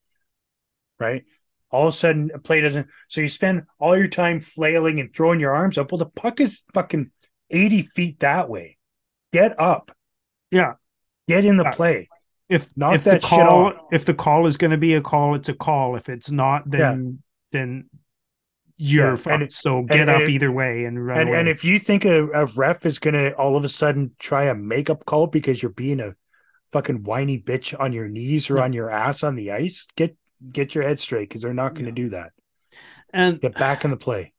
right? All of a sudden, a play doesn't. So you spend all your time flailing and throwing your arms up. Well, the puck is fucking eighty feet that way. Get up. Yeah. Get in the Yeah. play. If Knock if the call if the call is going to be a call, it's a call. If it's not, then then you're Yeah, and fucked. so get and up it- either way and run And away. and if you think a, a ref is gonna all of a sudden try a makeup call because you're being a fucking whiny bitch on your knees or Yeah. on your ass on the ice, get get your head straight because they're not going to Yeah. do that. and Get back in the play.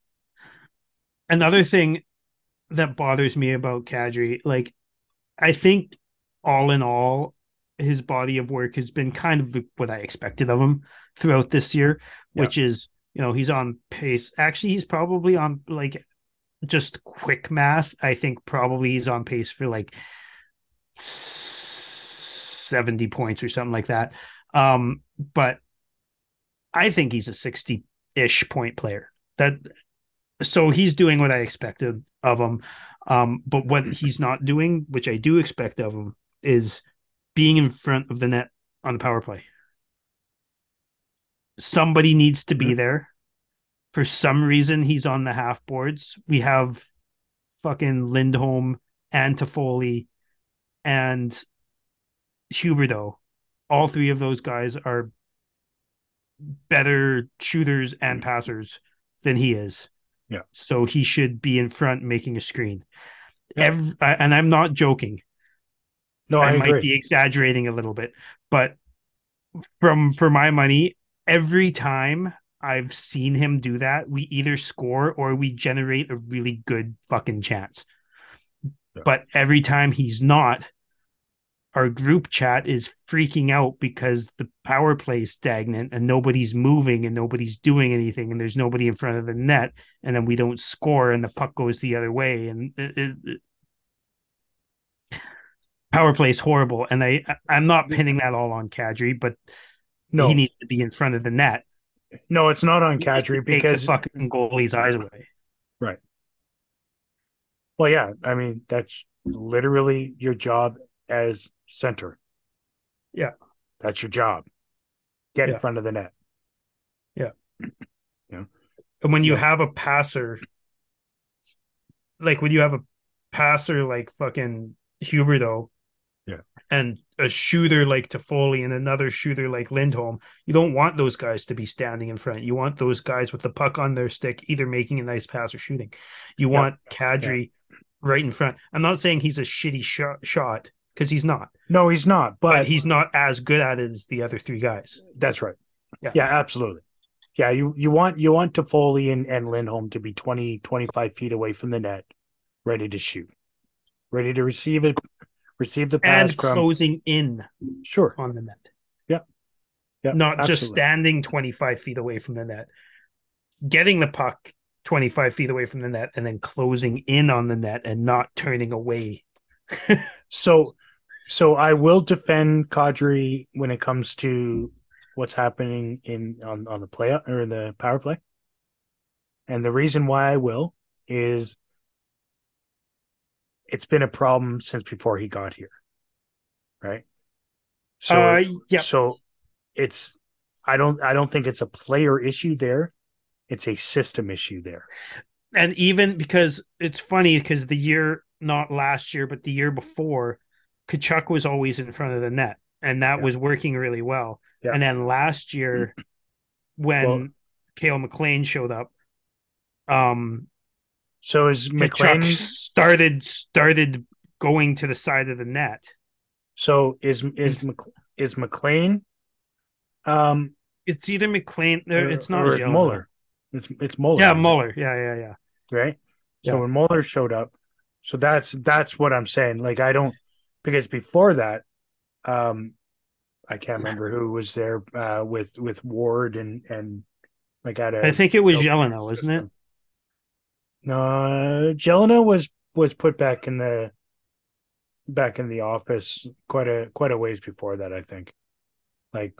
another thing that bothers me about Kadri, like I think all in all, his body of work has been kind of what I expected of him throughout this year, Yeah. which is, you know, he's on pace. Actually, he's probably on like just quick math. I think probably he's on pace for like 70 points or something like that. Um, but I think he's a 60 ish point player. That so he's doing what I expected of him. Um, but what he's not doing, which I do expect of him, is being in front of the net on the power play. Somebody needs to be there. For some reason, he's on the half boards. We have fucking Lindholm and Toffoli and Huberdeau. All three of those guys are better shooters and passers than he is. Yeah. So he should be in front making a screen. Yeah. Every, and I'm not joking. No, I, I might be exaggerating a little bit, but from for my money, every time I've seen him do that, we either score or we generate a really good fucking chance. Yeah. But every time he's not, our group chat is freaking out because the power play is stagnant and nobody's moving and nobody's doing anything and there's nobody in front of the net and then we don't score and the puck goes the other way and it, it, it, power play is horrible and I I'm not pinning that all on Kadri but no he needs to be in front of the net. No, it's not on Kadri because the fucking goalie's eyes away. Right. Well, yeah, I mean that's literally your job as center. Yeah. That's your job. Get yeah. in front of the net. Yeah. Yeah. And when you yeah. have a passer, like when you have a passer like fucking Huberdeau, yeah, and a shooter like Toffoli and another shooter like Lindholm, you don't want those guys to be standing in front. You want those guys with the puck on their stick, either making a nice pass or shooting. You want Kadri right in front. I'm not saying he's a shitty shot, shot because he's not. No, he's not. But, but, he's not as good at it as the other three guys. That's right. Yeah, yeah, absolutely. Yeah, you you want you want Toffoli and, and Lindholm to be 20, 25 feet away from the net, ready to shoot, ready to receive it, receive the pass and from... closing in. Sure, on the net. Yeah, yeah, not absolutely. just standing twenty five feet away from the net, getting the puck 25 feet away from the net and then closing in on the net and not turning away. so so I will defend Kadri when it comes to what's happening in on, on the play or the power play. And the reason why I will is it's been a problem since before he got here. Right? So uh, yeah. so it's I don't I don't think it's a player issue there. It's a system issue there. And even because it's funny because the year not last year but the year before Tkachuk was always in front of the net, and that yeah. was working really well. Yeah. And then last year, when well, Calle McLean showed up, um, so is McLean started started going to the side of the net. So is is Mc, is McLean? Um, it's either McLean. Or, it's not or it's Muller. It's it's Muller. Yeah, Muller. It? Yeah, yeah, yeah. Right. So yeah. when Muller showed up, so that's that's what I'm saying. Like I don't because before that, um, I can't remember who was there uh, with with Ward and and like at a. I think it was Gelinas, wasn't it? No, Gelinas was was put back in the back in the office quite a quite a ways before that. I think, like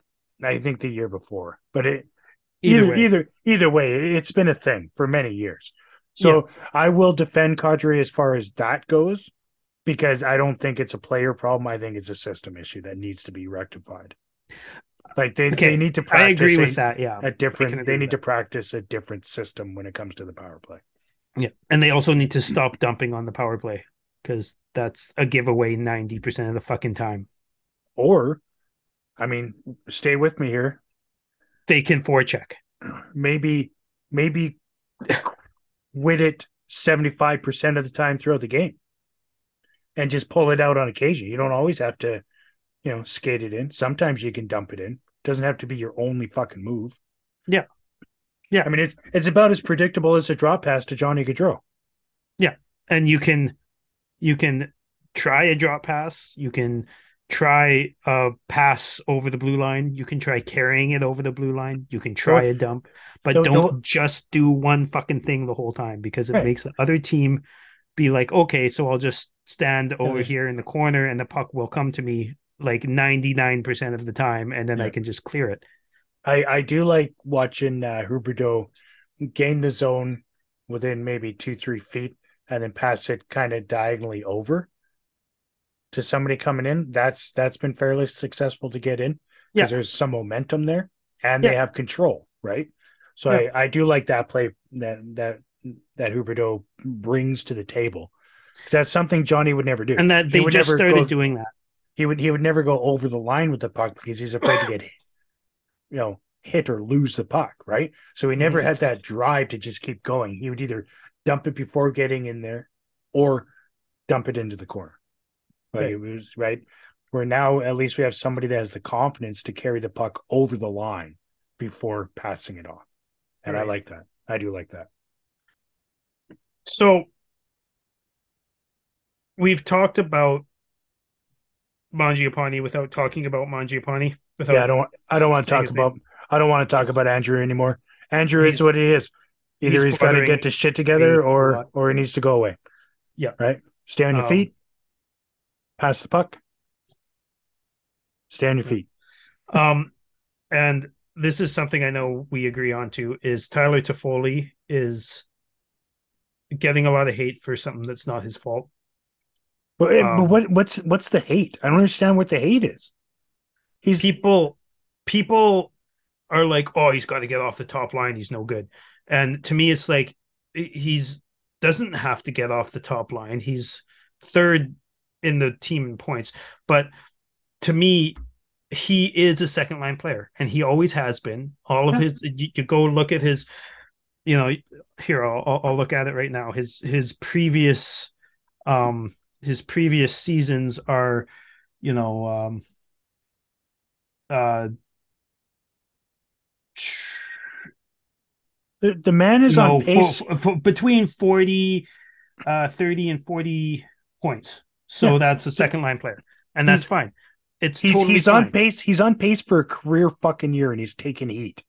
I think the year before, but it either either either, either way, it's been a thing for many years. So yeah. I will defend Kadri as far as that goes because I don't think it's a player problem. I think it's a system issue that needs to be rectified. Like they, okay. they need to practice. I agree with a, that. Yeah, a different. They need to practice a different system when it comes to the power play. Yeah, and they also need to stop dumping on the power play because that's a giveaway ninety percent of the fucking time. Or, I mean, stay with me here. They can forecheck. Maybe, maybe, with it seventy five percent of the time throughout the game and just pull it out on occasion. You don't always have to, you know, skate it in. Sometimes you can dump it in. It doesn't have to be your only fucking move. Yeah. Yeah. I mean, it's it's about as predictable as a drop pass to Johnny Gaudreau. Yeah. And you can you can try a drop pass. You can try a pass over the blue line. You can try carrying it over the blue line. You can try a dump, but don't, don't, don't, just do one fucking thing the whole time because it right. makes the other team be like, okay, so I'll just stand over here in the corner and the puck will come to me like 99% of the time and then yeah. I can just clear it. I I do like watching uh, Huberdeau gain the zone within maybe two three feet and then pass it kind of diagonally over to somebody coming in. That's that's been fairly successful to get in because Yeah. there's some momentum there and Yeah. they have control, right? So Yeah. I I do like that play that that that Huberdeau brings to the table. That's something Johnny would never do. And that they would just never started go- doing that. he would he would never go over the line with the puck because he's afraid to get hit, you know hit or lose the puck right? So he never Mhm. had that drive to just keep going. He would either dump it before getting in there or dump it into the corner. Right Right. it was right? Where now at least we have somebody that has the confidence to carry the puck over the line before passing it off. And i like that. I do like that. So we've talked about Mangiapane without talking about Mangiapane. Without yeah i don't i don't want to talk his name. about i don't want to talk about andrew anymore andrew is what he is either he's he's got to get the shit together or or he needs to go away Yeah. right stay on your Um, feet pass the puck stay on your feet Um, and this is something I know we agree on too. Is Tyler Toffoli is getting a lot of hate for something that's not his fault. But, eh, but Um, what what's what's the hate i don't understand what the hate is he's People, people are like, "Oh, he's got to get off the top line. He's no good." And to me, it's like he's doesn't have to get off the top line. He's third in the team in points, but to me, he is a second line player, and he always has been. All of Yeah. his, you, you go look at his, you know, here I'll, I'll I'll look at it right now. His his previous, um, his previous seasons are, you know, um, uh, the, the man is on pace fo- fo- between 40, uh, 30 and 40 points. So Yeah. that's a second line player. And that's He's- fine. It's he's totally he's fine. on pace he's on pace for a career fucking year and he's taking heat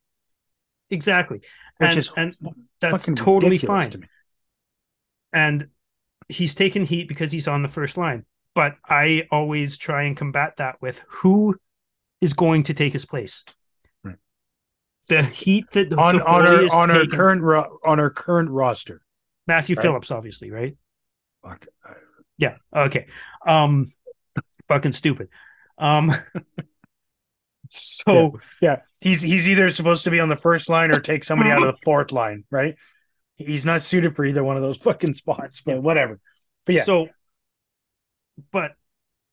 Exactly. which and, is and that's totally fine. And he's taken heat because he's on the first line. But I always try and combat that with who is going to take his place. Right. The heat that on Toffoli on our is on our current ro- on our current roster Matthew right. Phillips, obviously, right? Fuck. Yeah. Okay. Um, fucking stupid. Um, so Yeah, he's he's either supposed to be on the first line or take somebody out of the fourth line, right? He's not suited for either one of those fucking spots, but whatever. But yeah, So, but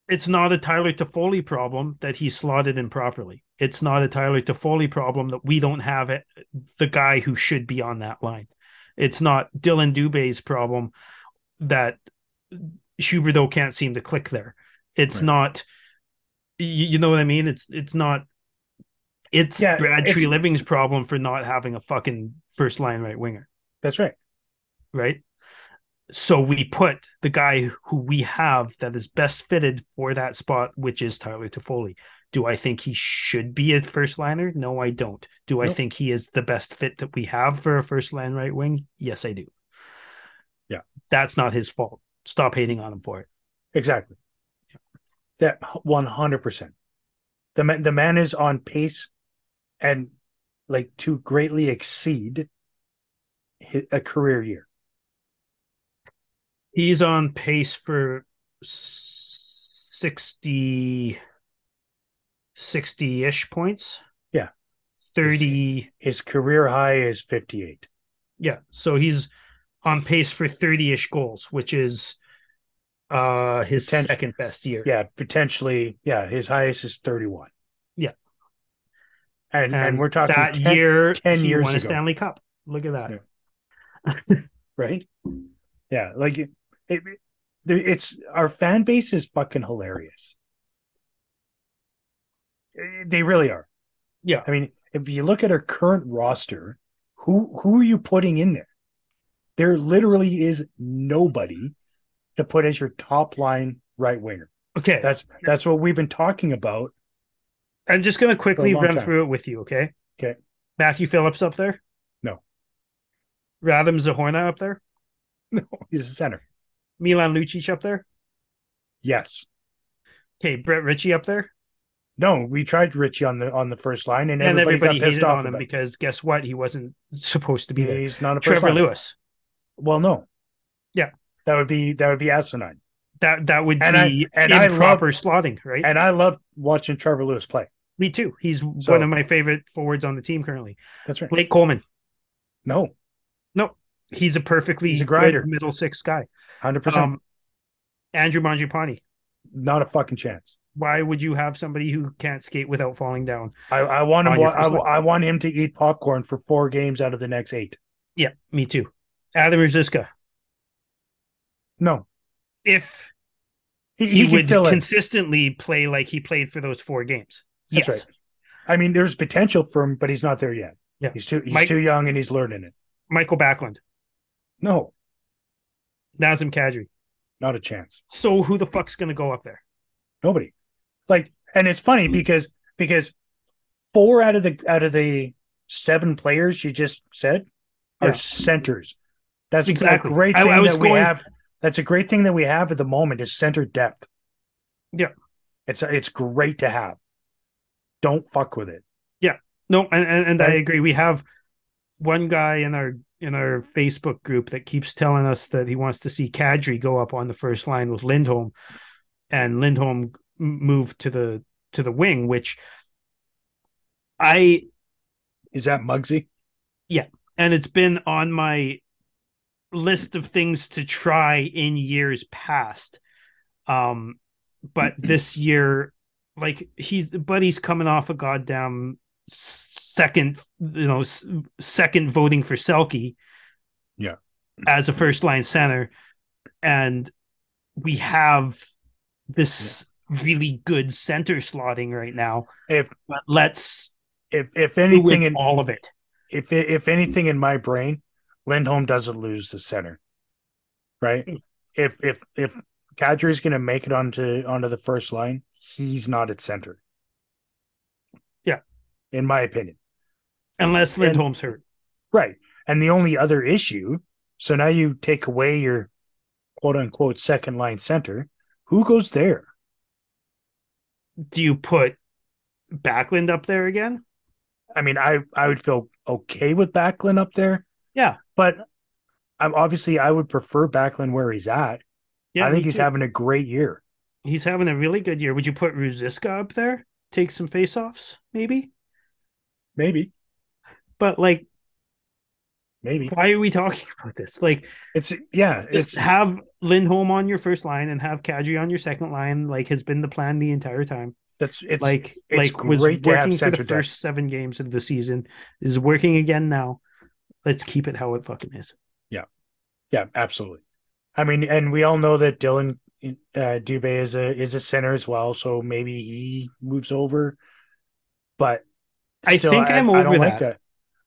it's not a Tyler Toffoli problem that he slotted in properly. It's not a Tyler Toffoli problem that we don't have it, the guy who should be on that line. It's not Dillon Dubé's problem that Huberdeau can't seem to click there. It's Right. not, you, you know what I mean? It's it's not. It's Yeah, Brad Treliving's problem for not having a fucking first line right winger that's right. right? So we put the guy who we have that is best fitted for that spot, which is Tyler Toffoli. Do I think he should be a first liner? No, I don't. Do I think he is the best fit that we have for a first line right wing? Yes, I do. Yeah. That's not his fault. Stop hating on him for it. Exactly. That one hundred percent. The man, the man is on pace, and like to greatly exceed a career year. He's on pace for 60 60-ish points. Yeah. 30 His career high is fifty eight. Yeah, so he's on pace for 30-ish goals, which is uh his Potent- second best year. Yeah, potentially. Yeah, his highest is thirty one. Yeah. and and, we're talking that 10 year 10 he years won a ago. Stanley Cup. Look at that. Yeah. right? Yeah, like it, it, it's our fan base is fucking hilarious. Eh, They really are. Yeah. I mean, if you look at our current roster, who who are you putting in there? There literally is nobody to put as your top line right winger. Okay. That's that's what we've been talking about. I'm just gonna quickly run time. through it with you, okay? Okay. Matthew Phillips up there? Radim Zohorna up there? No, he's a center. Milan Lucic up there? Yes. Okay, Brett Ritchie up there? No, we tried Ritchie on the on the first line, and, and everybody, everybody got pissed off on him because guess what? He wasn't supposed to be there. He's not a Trevor line. Lewis. Well, no. Yeah. that would be that would be asinine. That that would And I- be and I love- improper slotting, right? And I love watching Trevor Lewis play. Me too. He's So- one of my favorite forwards on the team currently. That's right. Blake Coleman. No, No, he's a perfectly He's a grinder. good middle six guy. hundred percent. Um, Andrew Mangiapane. Not a fucking chance. Why would you have somebody who can't skate without falling down? I, I want him. I. I want him to eat popcorn for four games out of the next eight. Yeah, me too. Adam Ruzicka. No, If he, he, he, would consistently play like he played for those four games. That's yes. right. I mean, there's potential for him, but he's not there yet. Yeah. he's too he's Mike- too young and he's learning it. Mikael Backlund. No, Nazem Kadri. not a chance. So who the fuck's gonna go up there? Nobody. Like, and it's funny because because four out of the out of the seven players you just said are Yeah. centers. That's Exactly. a great I- thing I was that we going- have. That's a great thing that we have at the moment is center depth. Yeah. It's it's great to have. Don't fuck with it. Yeah, no, and, and, and I agree. We have one guy in our in our Facebook group that keeps telling us that he wants to see Kadri go up on the first line with Lindholm, and Lindholm m- move to the to the wing, which I Is that Mugsy? Yeah. And it's been on my list of things to try in years past. Um, but this year, like he's but he's coming off a goddamn second, you know, second voting for Selke. Yeah. as a first line center, and we have this really good center slotting right now. If But let's if if anything in all of it. if if anything in my brain, Lindholm doesn't lose the center, right? Hmm. If if if Kadri's going to make it onto onto the first line, he's not at center. Yeah. in my opinion, Unless And- Lindholm's hurt. right. And the only other issue, so now you take away your quote unquote second line center. Who goes there? do you put Backlund up there again? I mean, I I would feel okay with Backlund up there. Yeah. but I'm obviously I would prefer Backlund where he's at. Yeah, I think he's too. having a great year. he's having a really good year. Would you put Ruzicka up there? Take some faceoffs, maybe? Maybe, But like, maybe why are we talking about this? Like, it's yeah. just It's have Lindholm on your first line and have Kadri on your second line, like has been the plan the entire time. that's it's like, it's like was great have working for the depth. first seven games of the season, is working again now. Let's keep it how it fucking is. yeah, yeah, absolutely. I mean, and we all know that Dillon uh, Dubé is a is a center as well, so maybe he moves over. But I still, think I'm I over don't like that.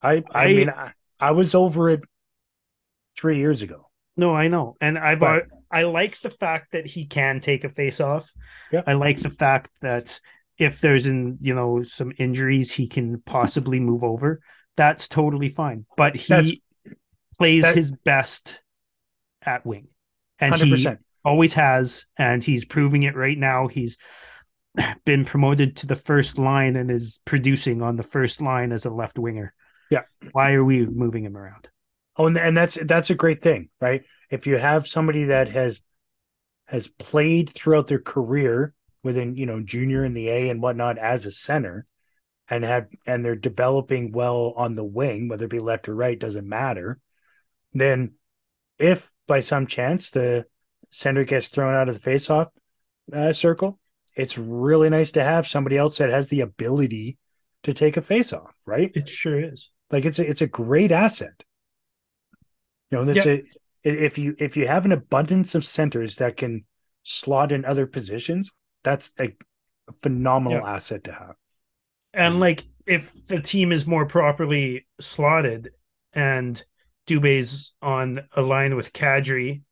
I I, I- mean, I, I was over it three years ago. No, I know, and I've But- I like the fact that he can take a face off. Yeah. I like the fact that if there's in you know some injuries, he can possibly move over. That's totally fine. But he That's- plays that- his best at wing, and Hundred he always has, and he's proving it right now. He's been promoted to the first line and is producing on the first line as a left winger. Yeah. Why are we moving him around? Oh, and, and that's that's a great thing, right? If you have somebody that has has played throughout their career within, you know, junior and the A and whatnot as a center, and have and they're developing well on the wing, whether it be left or right, doesn't matter. Then, if by some chance the center gets thrown out of the faceoff uh, circle, it's really nice to have somebody else that has the ability to take a faceoff, right? It sure is. Like it's a it's a great asset. You know, that's a if you if you have an abundance of centers that can slot in other positions, that's a, phenomenal asset to have. And like if the team is more properly slotted and Dubé's on a line with Kadri,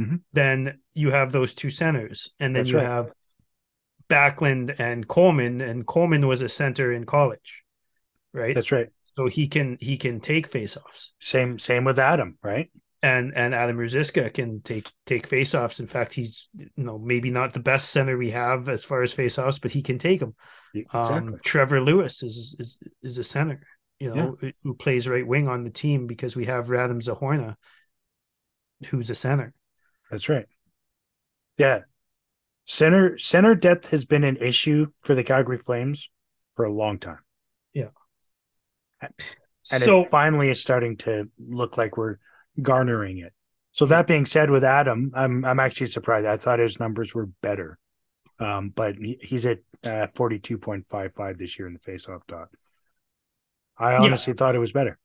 Mhm. then you have those two centers. And then That's you right. have Backlund and Coleman. And Coleman was a center in college. Right. That's right. So he can he can take faceoffs. Same same with Adam, right? and and Adam Ruzicka can take take faceoffs. In fact, he's you know maybe not the best center we have as far as faceoffs, but he can take them. Exactly. Um, Trevor Lewis is is is a center, you know, who plays right wing on the team because we have Radim Zohorna, who's a center. That's right. Yeah. Center center depth has been an issue for the Calgary Flames for a long time. Yeah. And so it finally is starting to look like we're garnering it. So that being said, with Adam, I'm I'm actually surprised. I thought his numbers were better, um, but he, he's at uh, forty two point five five this year in the faceoff dot. I honestly thought it was better.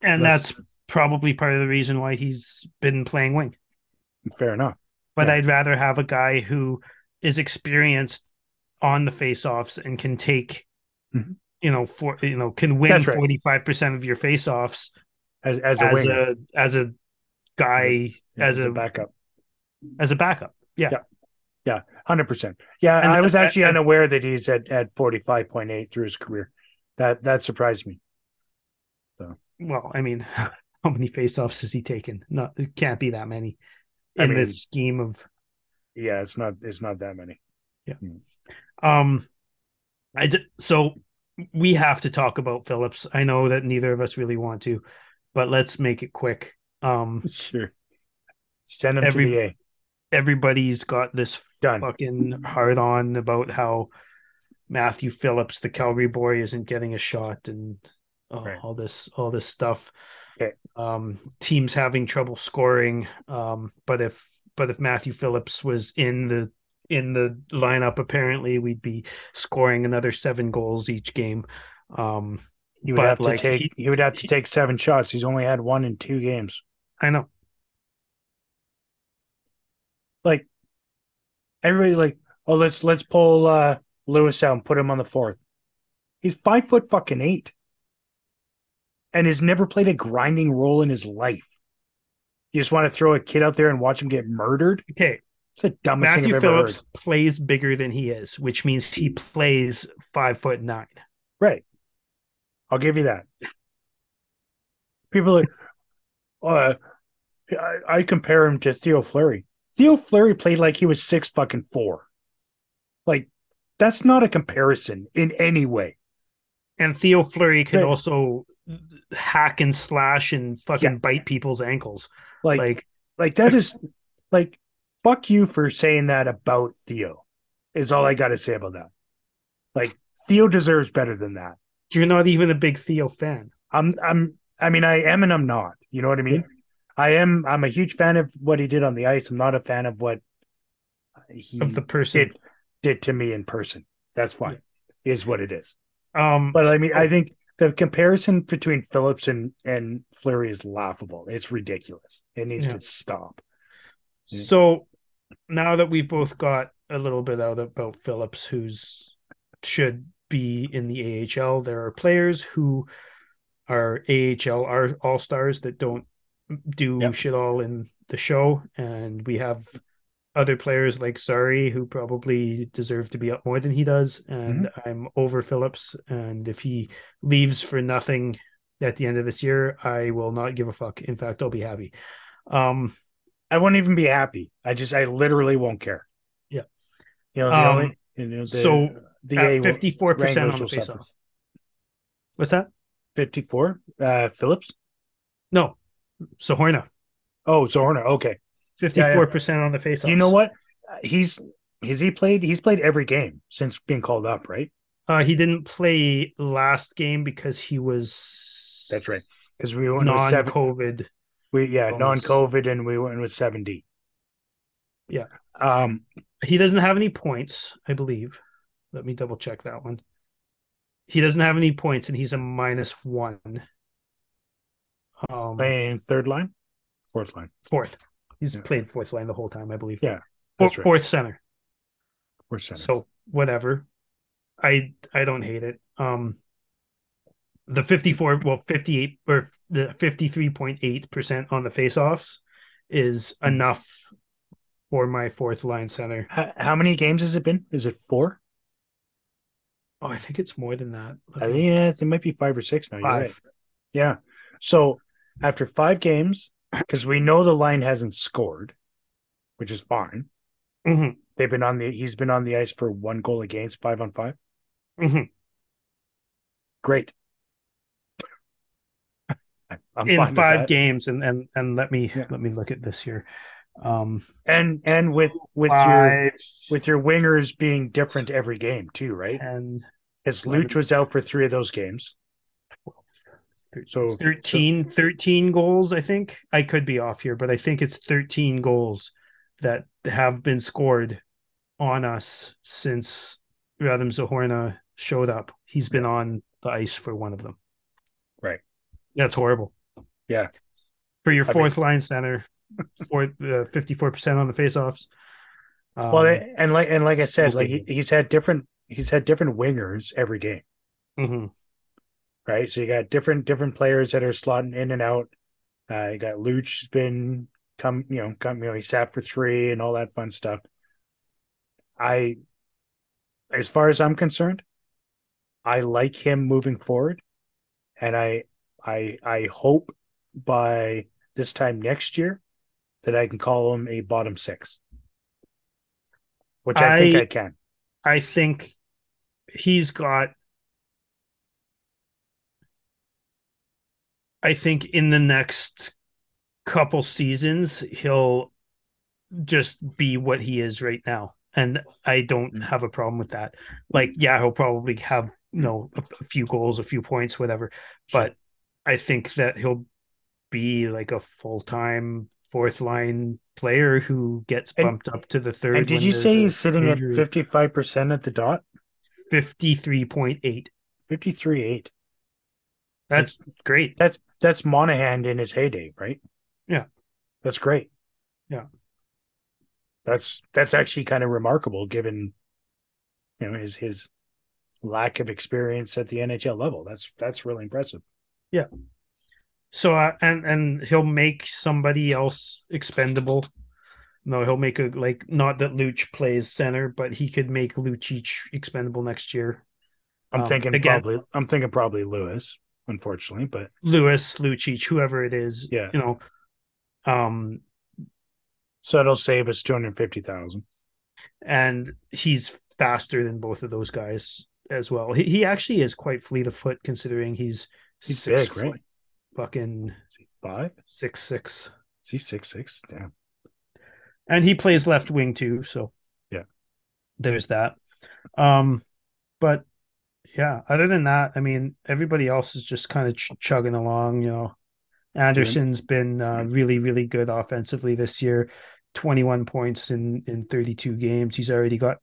and less- that's probably part of the reason why he's been playing wing. Fair enough. But Yeah. I'd rather have a guy who is experienced on the faceoffs and can take, Mhm. You know, for you know, can win forty five percent of your faceoffs As as a as winger, a as a guy as a backup. as a backup. Yeah. Yeah. Hundred percent. Yeah, And- I was actually and- unaware that he's at at forty five point eight through his career. That that surprised me. Well, I mean, how many faceoffs has he taken? Not it can't be that many I in mean- this scheme of Yeah, it's not it's not that many. Yeah. Um, I d- so we have to talk about Phillips. I know that neither of us really want to, but let's make it quick. Um, Sure. Send him Every- to the A. everybody's got this Done. fucking hard on about how Matthew Phillips, the Calgary boy, isn't getting a shot and uh, Right. all this all this stuff. Okay. Um, teams having trouble scoring. Um, but if but if Matthew Phillips was in the in the lineup, apparently we'd be scoring another seven goals each game. Um, He would have to like, take he- he, would have to take seven shots. He's only had one in two games. I know. Like everybody like, oh let's let's pull uh Lewis out and put him on the fourth. He's five foot fucking eight. And has never played a grinding role in his life. You just want to throw a kid out there and watch him get murdered? Okay, It's the dumbest thing Matthew I've ever Phillips heard. plays bigger than he is, which means he plays five foot nine. Right. I'll give you that. People are like, uh, I, I compare him to Theo Fleury. Theo Fleury played like he was six fucking four. Like, that's not a comparison in any way. And Theo Fleury could Right. also hack and slash and fucking Yeah. bite people's ankles. Like, like, Like, that is like, fuck you for saying that about Theo, is all I got to say about that. Like, Theo deserves better than that. you're not even a big Theo fan. I'm I'm I mean I am and I'm not. You know what I mean? I am I'm a huge fan of what he did on the ice. I'm not a fan of what he Of the person. did did to me in person. That's fine. Is what it is. Um, But I mean I think the comparison between Phillips and and Fleury is laughable. It's ridiculous. It needs Yeah. to stop. so now that we've both got a little bit out about Phillips, who's should be in the AHL, there are players who are AHL are all stars that don't do Yep. shit all in the show, and we have other players like Zary who probably deserve to be up more than he does, and I'm over Phillips, and if he leaves for nothing at the end of this year, I will not give a fuck. In fact, I'll be happy. Um, I won't even be happy. I just I literally won't care. Yeah. You know, the Um, only you know, the, so the at A 54% on the suffer. faceoff. What's that? 54 uh Phillips. No, Zohorna, Oh, Zorna. Okay. 54% on the face faceoff. You know what? He's has he played? He's played every game since being called up, right? Uh, he didn't play last game because he was That's right. Because we went non-COVID. We yeah, non-COVID, and we went with seven D. Yeah. Um. He doesn't have any points, I believe. Let me double check that one. He doesn't have any points, and he's a minus one. Um, Playing third line, fourth line, fourth. He's Yeah. played fourth line the whole time, I believe. Yeah, Four- right. fourth center. fourth center. So whatever. I I don't hate it. Um the 54 well 58 or the 53.8% on the faceoffs is Hmm. enough for my fourth line center. H- how many games has it been? Is it four? Oh, I think it's more than that. I think yeah, it might be five or six now. Five. right. Yeah. So after five games, because we know the line hasn't scored, which is fine. Mhm. They've been on the he's been on the ice for one goal against five on five. Mhm. Great. I'm in fine five games, and and and let me Yeah. let me look at this here. Um, and and with with your with your wingers being different every game too, right? and Because eleven. Luch was out for three of those games. So 13, 13 goals, I think. I could be off here, but I think it's 13 goals that have been scored on us since Radim Zohorna showed up. He's been on the ice for one of them. That's horrible. Yeah. For your I mean- fourth line center, for uh, 54% on the faceoffs. Um, well, and like and like I said, like he, he's had different he's had different wingers every game, mhm. right? So you got different different players that are slotting in and out. Uh, you got Luch has been come, you know, come, you know, he sat for three and all that fun stuff. I, as far as I'm concerned, I like him moving forward, and I, I, I hope by this time next year that I can call him a bottom six, which I, think I- I can. I think he's got. I think in the next couple seasons, he'll just be what he is right now. And I don't Mm. have a problem with that. Like, yeah, he'll probably have, you know, a, a few goals, a few points, whatever. But I think that he'll be like a full time fourth line player who gets And- bumped up to the third. And did you say he's sitting at fifty five percent at the dot? 53.8. Fifty three eight. That's great. That's that's Monahan in his heyday, right? Yeah. That's great. Yeah. That's that's actually kind of remarkable given you know his his lack of experience at the NHL level. That's that's really impressive. So uh, and and he'll make somebody else expendable. No, he'll make a like not that Luch plays center, but he could make Lucic expendable next year. I'm Um, thinking again- probably I'm thinking probably Lewis, unfortunately, but Lewis, Lucic, whoever it is, Yeah. you know. Um, so it'll save us two hundred fifty thousand. and he's faster than both of those guys as well. He he actually is quite fleet of foot considering he's He's six big, right? foot, fucking five, six, six. six six. Is he six six? Damn. and he plays left wing too so Yeah. there's that um but yeah other than that i mean everybody else is just kind of ch- chugging along you know andersson's been uh, really really good offensively this year 21 points in in 32 games he's already got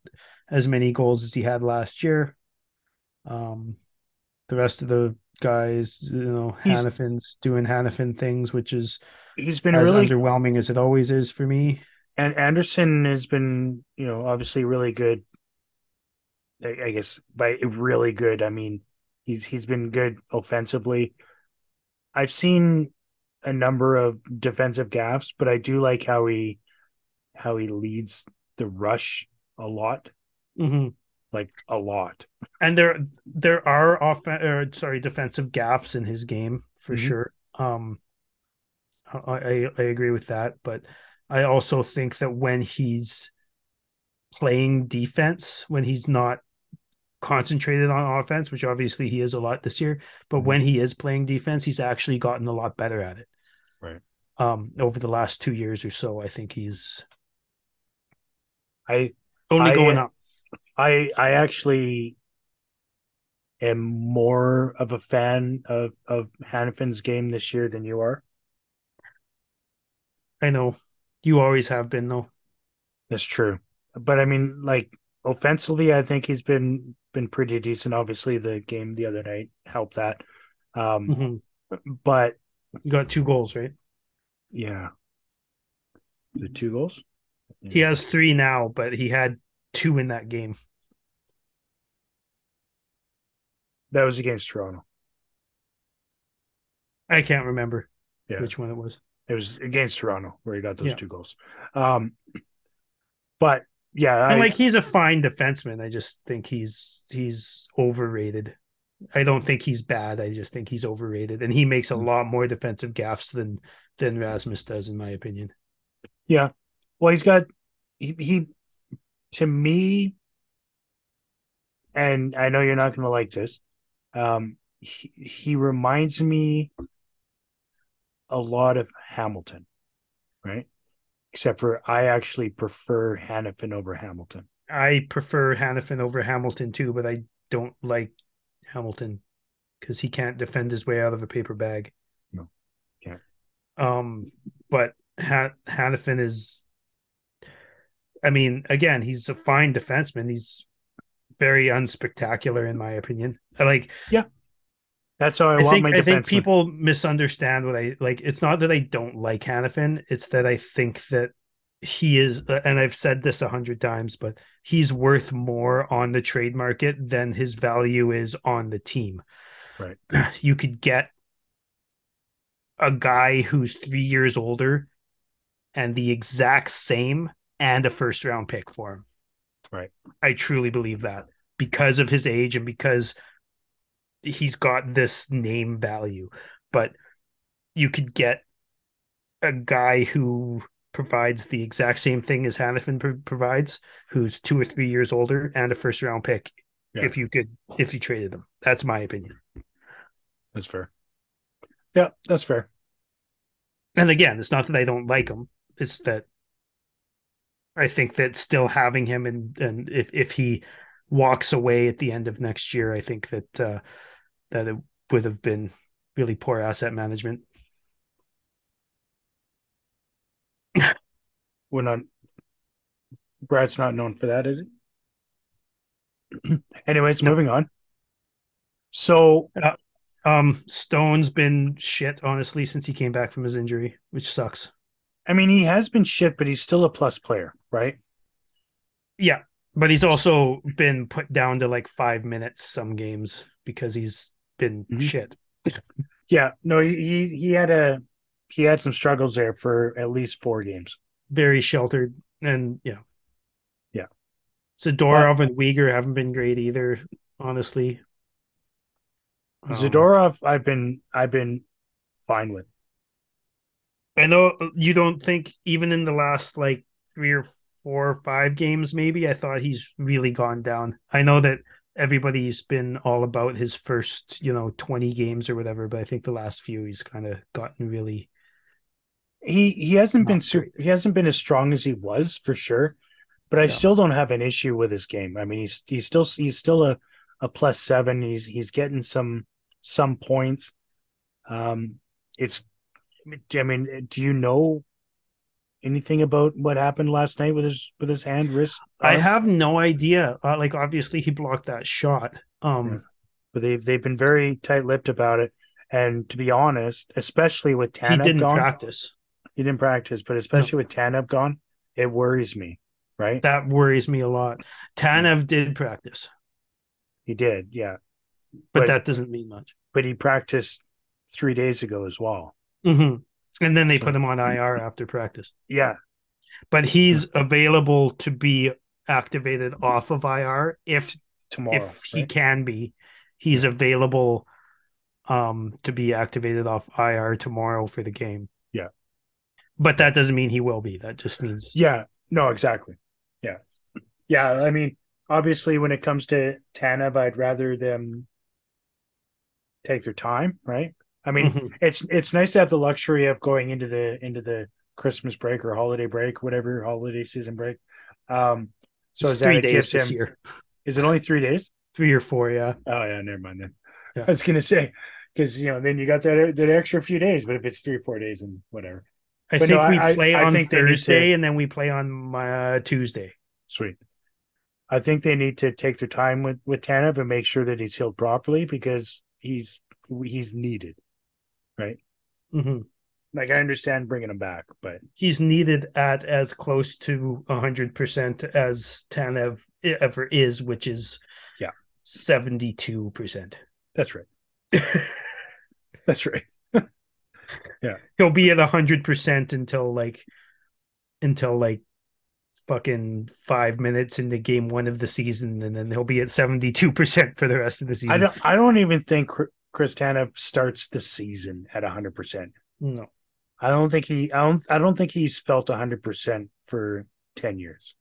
as many goals as he had last year um the rest of the guys you know He's- hanifin's doing hanifin things which is He's been as really underwhelming as it always is for me and Andersson has been, you know, obviously really good. I, I guess by really good, I mean he's he's been good offensively. I've seen a number of defensive gaffes, but I do like how he how he leads the rush a lot, hmm like a lot. and there there are off or sorry defensive gaps in his game for Mhm. sure. Um, I, I agree with that, but I also think that when he's playing defense, when he's not concentrated on offense, which obviously he is a lot this year, but Mhm. when he is playing defense, he's actually gotten a lot better at it. Right. Um, over the last two years or so, I think he's I only I- going up. I I actually am more of a fan of of Hanifin's game this year than you are. I know you always have been though. That's true. But I mean, like offensively, I think he's been been pretty decent. Obviously, the game the other night helped that. Um, Mhm. but You got two goals, right? yeah, the two goals. He has three now, but he had two in that game. That was against Toronto. I can't remember Yeah. which one it was. It was against Toronto where he got those Yeah. two goals. Um, but yeah, I, And like he's a fine defenseman. I just think he's he's overrated. I don't think he's bad. I just think he's overrated, and he makes a Mm. lot more defensive gaffes than than Rasmus does, in my opinion. Yeah. Well, he's got he, he to me, and I know you're not going to like this. Um, he, he reminds me a lot of Hamilton, right? Except for I actually prefer Hanifin over Hamilton. I prefer Hanifin over Hamilton too, but I don't like Hamilton because he can't defend his way out of a paper bag. No, can't. Um, but ha- Hanifin is, I mean, again, he's a fine defenseman. He's very unspectacular in my opinion. I like. Yeah, that's how I, I want think my I think people misunderstand what I like. It's not that I don't like Hanifin. It's that I think that he is, uh, and I've said this a hundred times, but he's worth more on the trade market than his value is on the team. Right. You could get a guy who's three years older and the exact same and a first round pick for him. Right. I truly believe that because of his age and because he's got this name value. But you could get a guy who provides the exact same thing as Hanifin pro- provides, who's two or three years older and a first round pick. Yeah. If you could, if you traded them, that's my opinion. That's fair. Yeah, that's fair. And again, it's not that I don't like him; it's that I think that still having him and and if if he walks away at the end of next year, I think that uh, that it would have been really poor asset management. We're not. Brad's not known for that, is he? Anyways, No. moving on. So Um, Stone's been shit honestly since he came back from his injury, which sucks. I mean, he has been shit, but he's still a plus player, right? Yeah, but he's also been put down to like five minutes some games because he's been Mhm. shit. Yeah, no, he he had a he had some struggles there for at least four games. Very sheltered, and yeah, Yeah. Zadorov and Weegar haven't been great either, honestly. Um, Zadorov, I've been I've been fine with. I know you don't think even in the last like three or four or five games, maybe I thought he's really gone down. I know that everybody's been all about his first, you know, 20 games or whatever, but I think the last few he's kind of gotten really He he hasn't been super, he hasn't been as strong as he was for sure, but I Yeah. still don't have an issue with his game. I mean, he's he's still he's still a a plus seven. He's he's getting some some points. Um, it's I mean, do you know anything about what happened last night with his with his hand wrist? I have no idea. Uh, like obviously he blocked that shot. Um Yeah. but they've they've been very tight lipped about it. And to be honest, especially with he Tanev didn't gone, practice. he didn't practice, but especially with Tanev gone, it worries me. Right? That worries me a lot. Tanev did practice, he did, yeah. but, But- that doesn't mean much. But he practiced three days ago as well. Hmm And then they So- put him on IR after practice. Yeah, But he's available to be activated off of IR if tomorrow. if he right? can be. He's available um to be activated off IR tomorrow for the game. Yeah. But that doesn't mean he will be. That just means Yeah, no, exactly. Yeah. Yeah, I mean, obviously when it comes to Tanev, I'd rather them take their time, right? I mean, Mhm. it's it's nice to have the luxury of going into the into the Christmas break or holiday break, whatever holiday season break. Um, so It's is that days this him? year. Is it only three days? Three or four, yeah. Oh yeah, never mind then. Yeah. I was gonna say because you know then you got that that extra few days, but if it's three or four days and whatever, I But think no, we I- I- play I on they need to- Thursday and then we play on uh, Tuesday. sweet. I think they need to take their time with with Tanev and make sure that he's healed properly because he's he's needed, right? hmm Like I understand bringing him back, but He's needed at as close to 100% as Tanev ever is, which is Yeah. 72%. that's right. That's right. Yeah, he'll be at 100% until like until like fucking five minutes into game one of the season, and then he'll be at seventy two percent for the rest of the season. I don't. I don't even think Chris Tanev starts the season at hundred percent. No, I don't think he. I don't. I don't think he's felt hundred percent for ten years.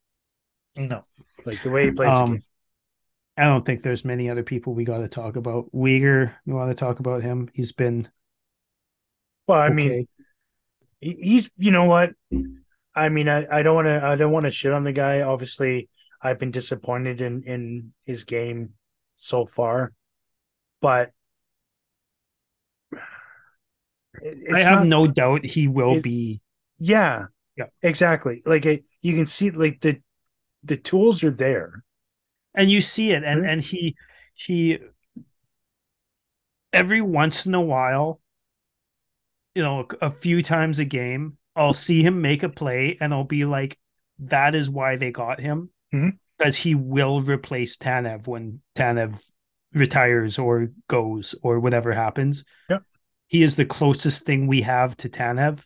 No, like the way he plays. Um, I don't think there's many other people we got to talk about. Weegar, you want to talk about him? He's been. Well, I okay. mean, he's. You know what? I mean, I, I don't want to. I don't want to shit on the guy. Obviously, I've been disappointed in in his game so far, but I have not, no doubt he will it, be. Yeah, yeah, exactly. Like it, you can see, like the the tools are there, and you see it, and right? and he he every once in a while, you know, a few times a game, I'll see him make a play, and I'll be like, "That is why they got him." Mm-hmm. Because he will replace Tanev when Tanev retires or goes or whatever happens. Yeah he is the closest thing we have to Tanev.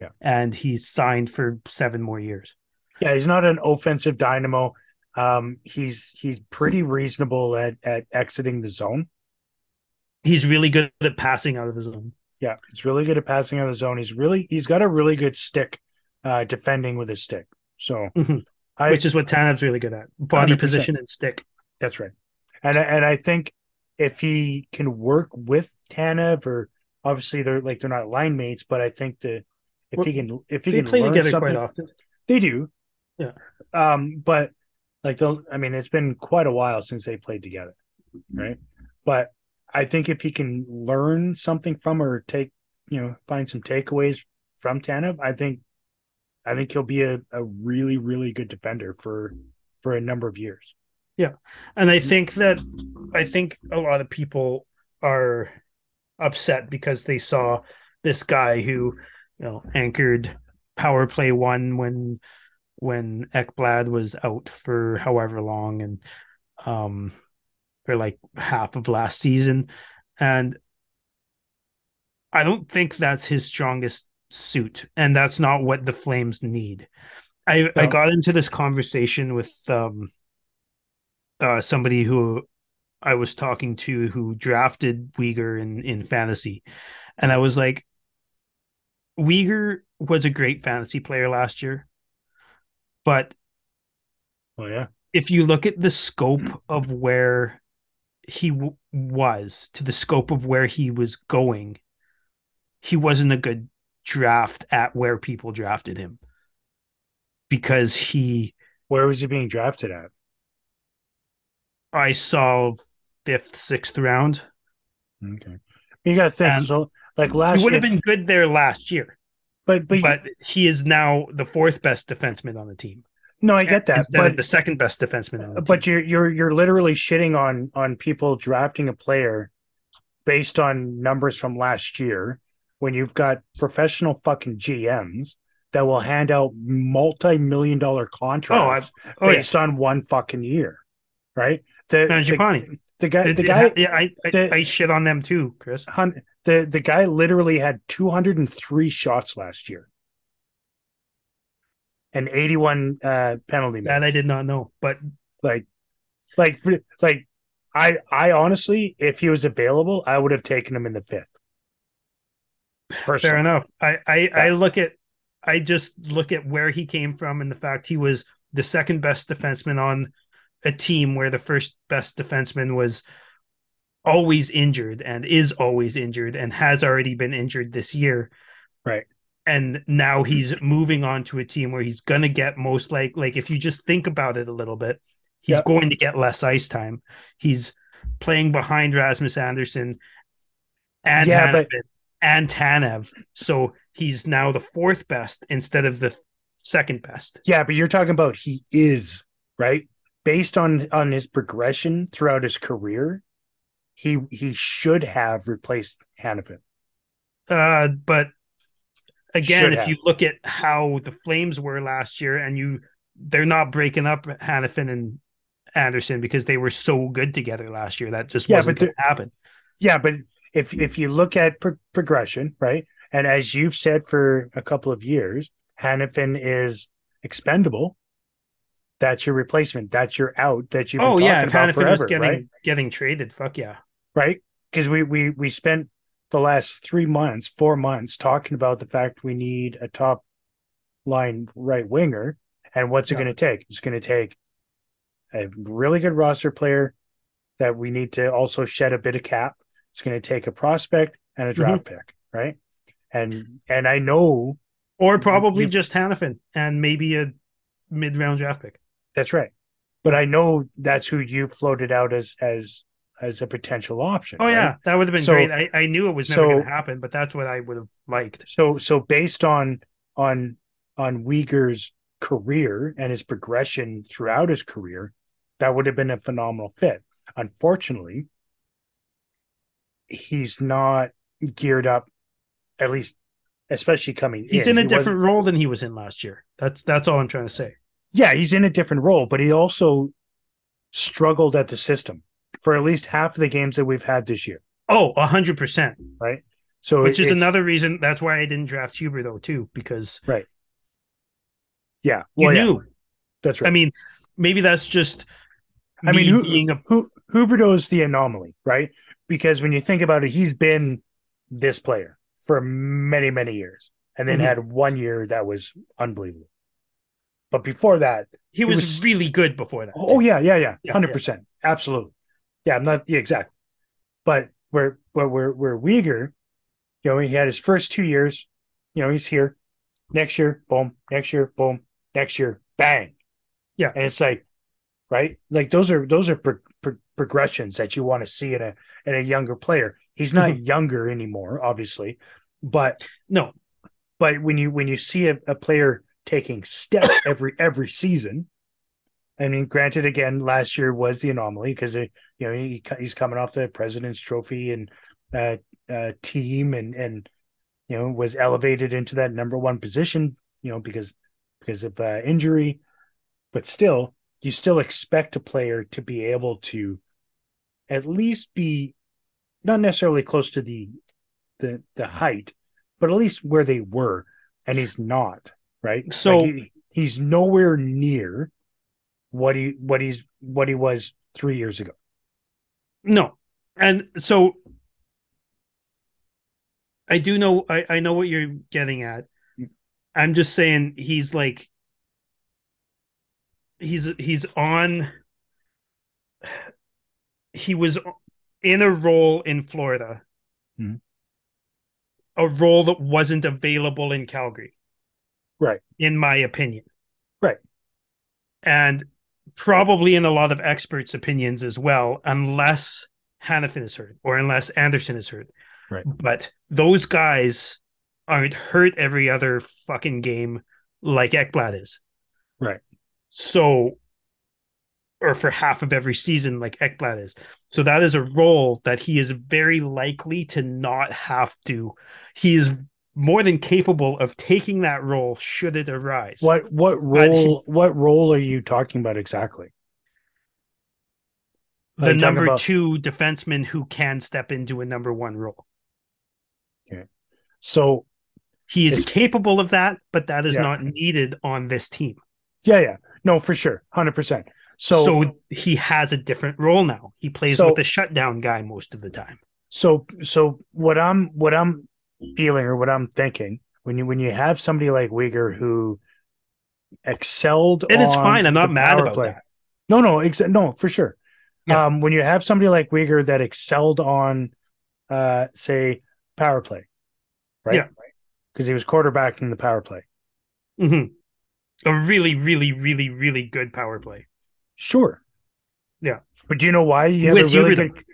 Yeah. And he's signed for seven more years. Yeah, he's not an offensive dynamo. Um, he's he's pretty reasonable at at exiting the zone. He's really good at passing out of the zone. Yeah, he's really good at passing out of the zone. He's really he's got a really good stick, uh, defending with his stick. So, mm-hmm. I, which is what Tanev's really good at: body 100%. position and stick. That's right. And and I think if he can work with Tanev or obviously they're like they're not line mates, but I think that if well, he can if he can play together quite often, they do. Yeah. Um, but like the I mean, it's been quite a while since they played together, right? But I think if he can learn something from or take you know find some takeaways from Tanev, I think I think he'll be a, a really really good defender for for a number of years. Yeah, and I think that I think a lot of people are upset because they saw this guy who, you know, anchored power play one when when Ekblad was out for however long and um for like half of last season. And I don't think that's his strongest suit. And that's not what the Flames need. I, no. I got into this conversation with um uh somebody who I was talking to who drafted Weegar in in fantasy, and I was like, Weegar was a great fantasy player last year, but oh yeah, if you look at the scope of where he w- was to the scope of where he was going, he wasn't a good draft at where people drafted him because he. Where was he being drafted at? I saw fifth, sixth round. Okay, you got to think and so. Like last, he would have been good there last year, but but but he is now the fourth best defenseman on the team. No, I get that, but the second best defenseman. but team. you're you're you're literally shitting on on people drafting a player based on numbers from last year when you've got professional fucking GMs that will hand out multi-million dollar oh, oh, contracts oh, oh, based yeah. on one fucking year, right? The, the, the guy, the guy, yeah, I, I, I shit on them too, Chris. The the guy literally had 203 shots last year, and 81 uh, penalty. Minutes. That I did not know, but like, like, like, I, I honestly, if he was available, I would have taken him in the fifth. Personally. Fair enough. I, I, yeah. I look at, I just look at where he came from and the fact he was the second best defenseman on a team where the first best defenseman was always injured and is always injured and has already been injured this year. Right. And now he's moving on to a team where he's going to get most like like if you just think about it a little bit, he's yep. going to get less ice time. He's playing behind Rasmus Andersson and yeah, but... and Tanev. So he's now the fourth best instead of the second best. Yeah, but you're talking about he is, right? Based on on his progression throughout his career, he he should have replaced Hanifin. Uh, but again, should if have. you look at how the Flames were last year, and you they're not breaking up Hanifin and Andersson because they were so good together last year. That just yeah, wasn't going to happen. Yeah, but if if you look at pro- progression, right, and as you've said for a couple of years, Hanifin is expendable that's your replacement. That's your out that you've been Oh talking yeah, if about Hanifin was forever, getting right? getting traded, fuck yeah. Right? Because we we we spent the last three months, four months talking about the fact we need a top line right winger. And what's it going to take? It's going to take a really good roster player that we need to also shed a bit of cap. It's going to take a prospect and a Mm-hmm. draft pick, right? And and I know Or probably you- just Hanifin and maybe a mid round draft pick. That's right. But I know that's who you floated out as as as a potential option. Oh right? yeah, that would have been So- great. I, I knew it was never so- going to happen, but that's what I would have liked. So so based on on on Weegar's career and his progression throughout his career, that would have been a phenomenal fit. Unfortunately, he's not geared up, at least especially coming He's in. in a He different role than he was in last year. That's that's all I'm trying to say. Yeah, he's in a different role, but he also struggled at the system for at least half of the games that we've had this year, Oh, 100%. right? So Which is another reason. That's why I didn't draft Huber though too, because Right. yeah. you Well, yeah, knew. that's right. I mean, maybe that's just. I mean, me who, being a who Huberdeau's the anomaly, right? Because when you think about it, he's been this player for many, many years, and then Mhm. had one year that was unbelievable. But before that, he was, was- really good before that. oh too. yeah, yeah, yeah, Yeah, hundred percent, absolutely. Yeah, I'm not yeah, exactly. But where where where where Weegar, you know, he had his first two years, you know, he's here. Next year, boom. Next year, boom. Next year, bang. Yeah. and it's like, right, like those are those are pro- pro- progressions that you want to see in a in a younger player. He's not Mm-hmm. younger anymore, obviously, but No, but when you when you see a, a player taking steps every every season. I mean granted again last year was the anomaly because you know he, he's coming off the president's trophy and uh, uh team and and you know was elevated into that number one position you know because because of uh, injury. But still you still expect a player to be able to at least be not necessarily close to the the the height but at least where they were and he's not right So- Like, he- he's nowhere near what he what he's what he was three years ago no, and so I do know. I I know what you're getting at. I'm just saying he's like he's he's on. He was in a role in Florida, Mhm. a role that wasn't available in Calgary. Right. in my opinion. Right. And probably in a lot of experts' opinions as well, unless Hanifin is hurt or unless Andersson is hurt. Right. But those guys aren't hurt every other fucking game like Ekblad is. Right. So, or for half of every season like Ekblad is. So that is a role that he is very likely to not have to. He is more than capable of taking that role should it arise. what what he- role what role are you talking about exactly Are the number about- two defenseman who can step into a number one role. Okay. So He is capable of that, but that is Yeah. not needed on this team. yeah yeah no for sure 100% so So, he has a different role now. He plays So- with the shutdown guy most of the time. so so what i'm what i'm feeling or what i'm thinking when you when you have somebody like Weegar who excelled And it's fine. I'm not mad about play. that. no no ex- no for sure Yeah. um when you have somebody like Weegar that excelled on uh say power play right Yeah. because he was quarterbacking the power play Mm-hmm. A really, really, really, really good power play. Sure. Yeah. But do you know why you have With a really good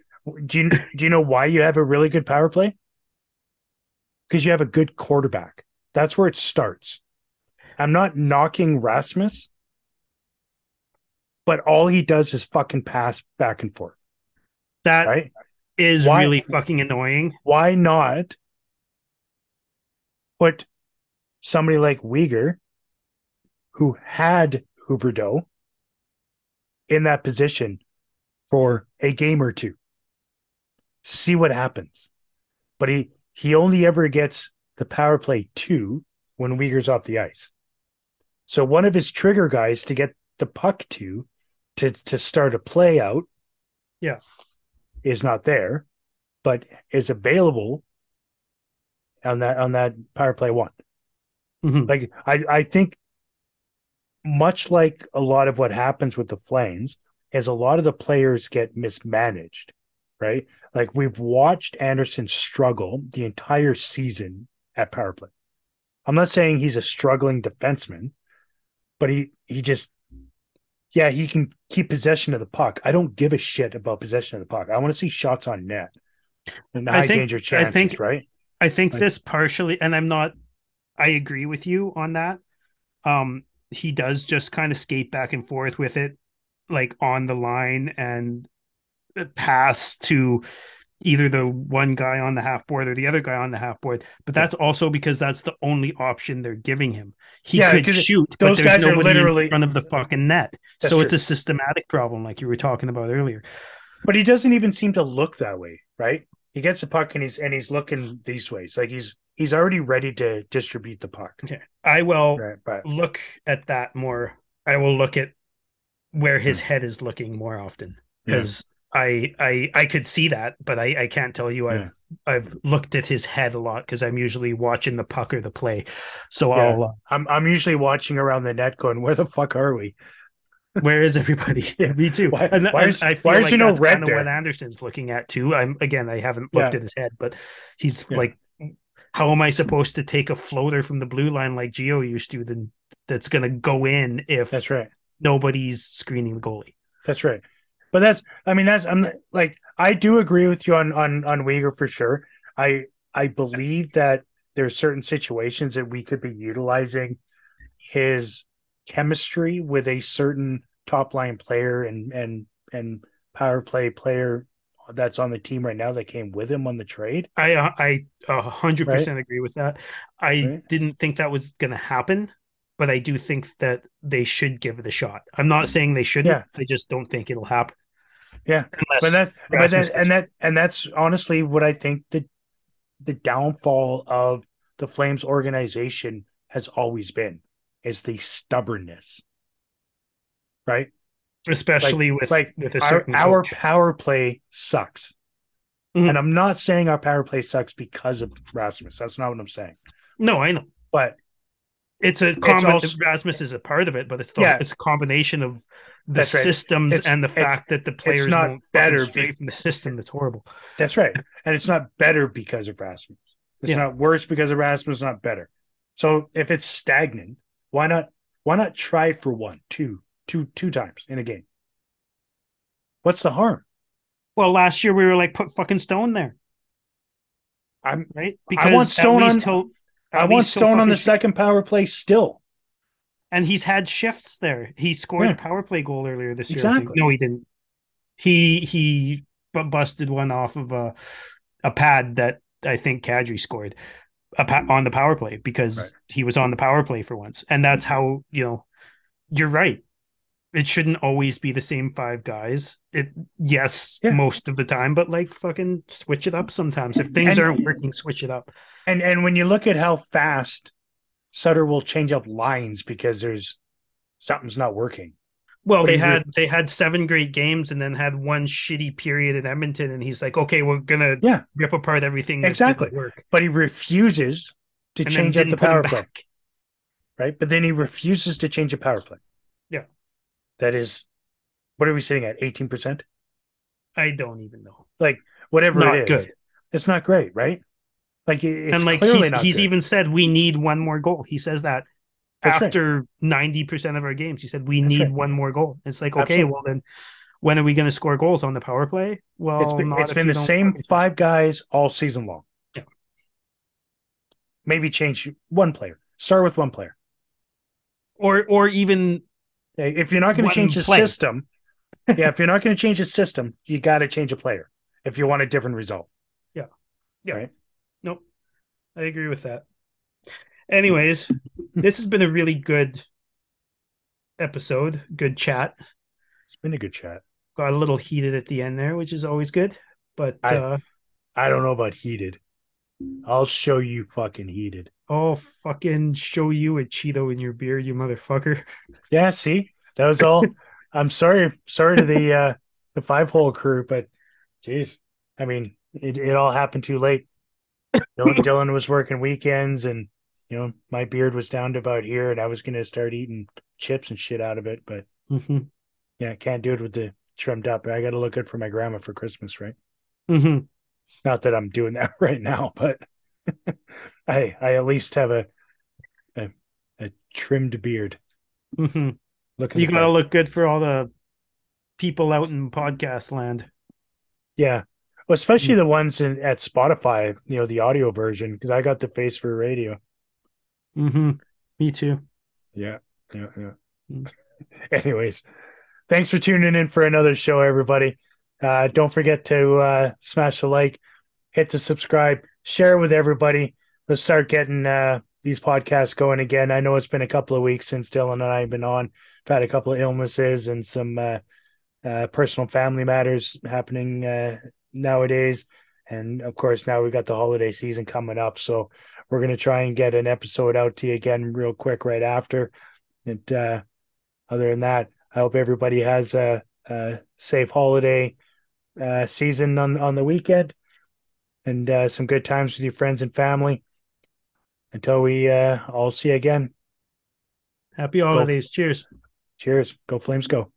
do you do you know why you have a really good power play? Because you have a good quarterback. That's where it starts. I'm not knocking Rasmus, but all he does is fucking pass back and forth, That is right? Why- really fucking annoying. Why not put somebody like Weegar, who had Huberdeau, in that position for a game or two? See what happens. But he he only ever gets the power play two when Weegar's off the ice. So one of his trigger guys to get the puck to to to start a play out Yeah. is not there, but is available on that on that power play one. Mhm. Like I I think much like a lot of what happens with the Flames is a lot of the players get mismanaged, right? Like we've watched Andersson struggle the entire season at power play. I'm not saying he's a struggling defenseman, but he he just yeah, he can keep possession of the puck. I don't give a shit about possession of the puck. I want to see shots on net and I high think- danger I think- right? I think Like- this partially, and I'm not, I agree with you on that. Um, he does just kind of skate back and forth with it, like on the line and pass to either the one guy on the half board or the other guy on the half board. But that's also because that's the only option they're giving him. He Yeah, could shoot, those guys are literally- in front of the fucking net. So it's a systematic problem, like you were talking about earlier. But he doesn't even seem to look that way, right? He gets the puck and he's and he's looking these ways. Like he's he's already ready to distribute the puck. Okay. I will Right. But look at that more. I will look at where his hmm. head is looking more often because I I I could see that, but I I can't tell you I've I've looked at his head a lot because I'm usually watching the puck or the play. So Yeah. I'll uh, I'm I'm usually watching around the net going, where the fuck are we? where is everybody? Yeah, me too. Why- and, why is- I feel why is like there no that's red of what? Andersson's looking at too. I'm again I haven't looked Yeah. at his head, but he's Yeah. like, how am I supposed to take a floater from the blue line like Gio used to? Then that's gonna go in if That's right. nobody's screening the goalie. That's right. But that's I mean that's I'm like I do agree with you on on on Weegar for sure. I I believe that there's certain situations that we could be utilizing his chemistry with a certain top line player and and and power play player that's on the team right now that came with him on the trade. I I a hundred percent agree with that. I Right. didn't think that was going to happen, but I do think that they should give it a shot. I'm not mm-hmm. saying they shouldn't. Yeah. I just don't think it'll happen. Yeah. Unless But that but that and that and that's honestly what I think the the downfall of the Flames organization has always been is the stubbornness. Right? especially with like with a our, certain our power play sucks. Mhm. And I'm not saying our power play sucks because of Rasmus. That's not what I'm saying. No, I know. But It's a combi- also- Rasmus is a part of it, but it's Yeah. it's a combination of the That's systems It's- and the fact that the players not won't better be- from the system. That's horrible. that's right. And it's not better because of Rasmus. It's Yeah. not worse because of Rasmus, not better. So if it's stagnant, why not why not try for one, two, two, two times in a game? What's the harm? Well, last year we were like put fucking Stone there, I'm right? Because I want Stone on- till- I want Stone on the second power play still. And he's had shifts there. He scored Yeah. a power play goal earlier this year. Exactly. No, he didn't. He he bu- busted one off of a a pad that I think Kadri scored a pa- on the power play because Right. he was on the power play for once, and that's how you know. You're right. It shouldn't always be the same five guys. It yes, Yeah. most of the time, but like fucking switch it up sometimes. If things And- aren't working, switch it up. And and when you look at how fast Sutter will change up lines because there's something's not working. Well, But they had they had seven great games and then had one shitty period in Edmonton, and he's like, "Okay, we're gonna Yeah. rip apart everything Exactly. work." But he refuses to And change up the didn't put him power play. Right. But then he refuses to change a power play. Yeah. That is what are we sitting at? 18%? I don't even know. Like whatever Not it is. good. It's not great, right? Like it- and like he's he's good. even said we need one more goal. He says that That's after ninety percent of our games, he said we That's need right. one more goal. It's like okay, Absolutely. well then, when are we going to score goals on the power play? Well, It's been, it's been the same five guys all season long. Yeah. Maybe change one player. Start with one player. or or even If you're not going to change the play. system, yeah, if you're not going to change the system, you got to change a player if you want a different result. Yeah. Right? Nope. I agree with that. Anyways, this has been a really good episode. Good chat. It's been a good chat. Got a little heated at the end there, which is always good. But I- uh I don't know about heated. I'll show you fucking heated. oh fucking show you a Cheeto in your beer, you motherfucker. Yeah, see, that was all. I'm sorry, sorry to the uh the five hole crew, but jeez, I mean, it, it all happened too late. Dylan, Dylan was working weekends, and you know, my beard was down to about here, and I was gonna start eating chips and shit out of it, but Mm-hmm. yeah, can't do it with the trimmed up. I got to look good for my grandma for Christmas, right? Mm-hmm. Not that I'm doing that right now, but I I at least have a a, a trimmed beard. Mm-hmm. Looking You gotta part. look good for all the people out in podcast land. yeah, well, especially the ones in at Spotify, you know, the audio version, because I got the face for radio. Mm-hmm. Me too. Yeah, yeah, yeah. Mm. Anyways, thanks for tuning in for another show, everybody. Uh, don't forget to uh, smash the like, hit the subscribe, share with everybody. Let's start getting uh, these podcasts going again. I know it's been a couple of weeks since Dylan and I have been on. I've had a couple of illnesses and some uh, uh, personal family matters happening uh, nowadays. And of course, now we've got the holiday season coming up. So we're going to try and get an episode out to you again real quick right after. And uh, other than that, I hope everybody has a, a safe holiday uh, season on, on the weekend and uh, some good times with your friends and family. Until we uh, all see you again. Happy holidays. Cheers. Cheers. Go Flames, go.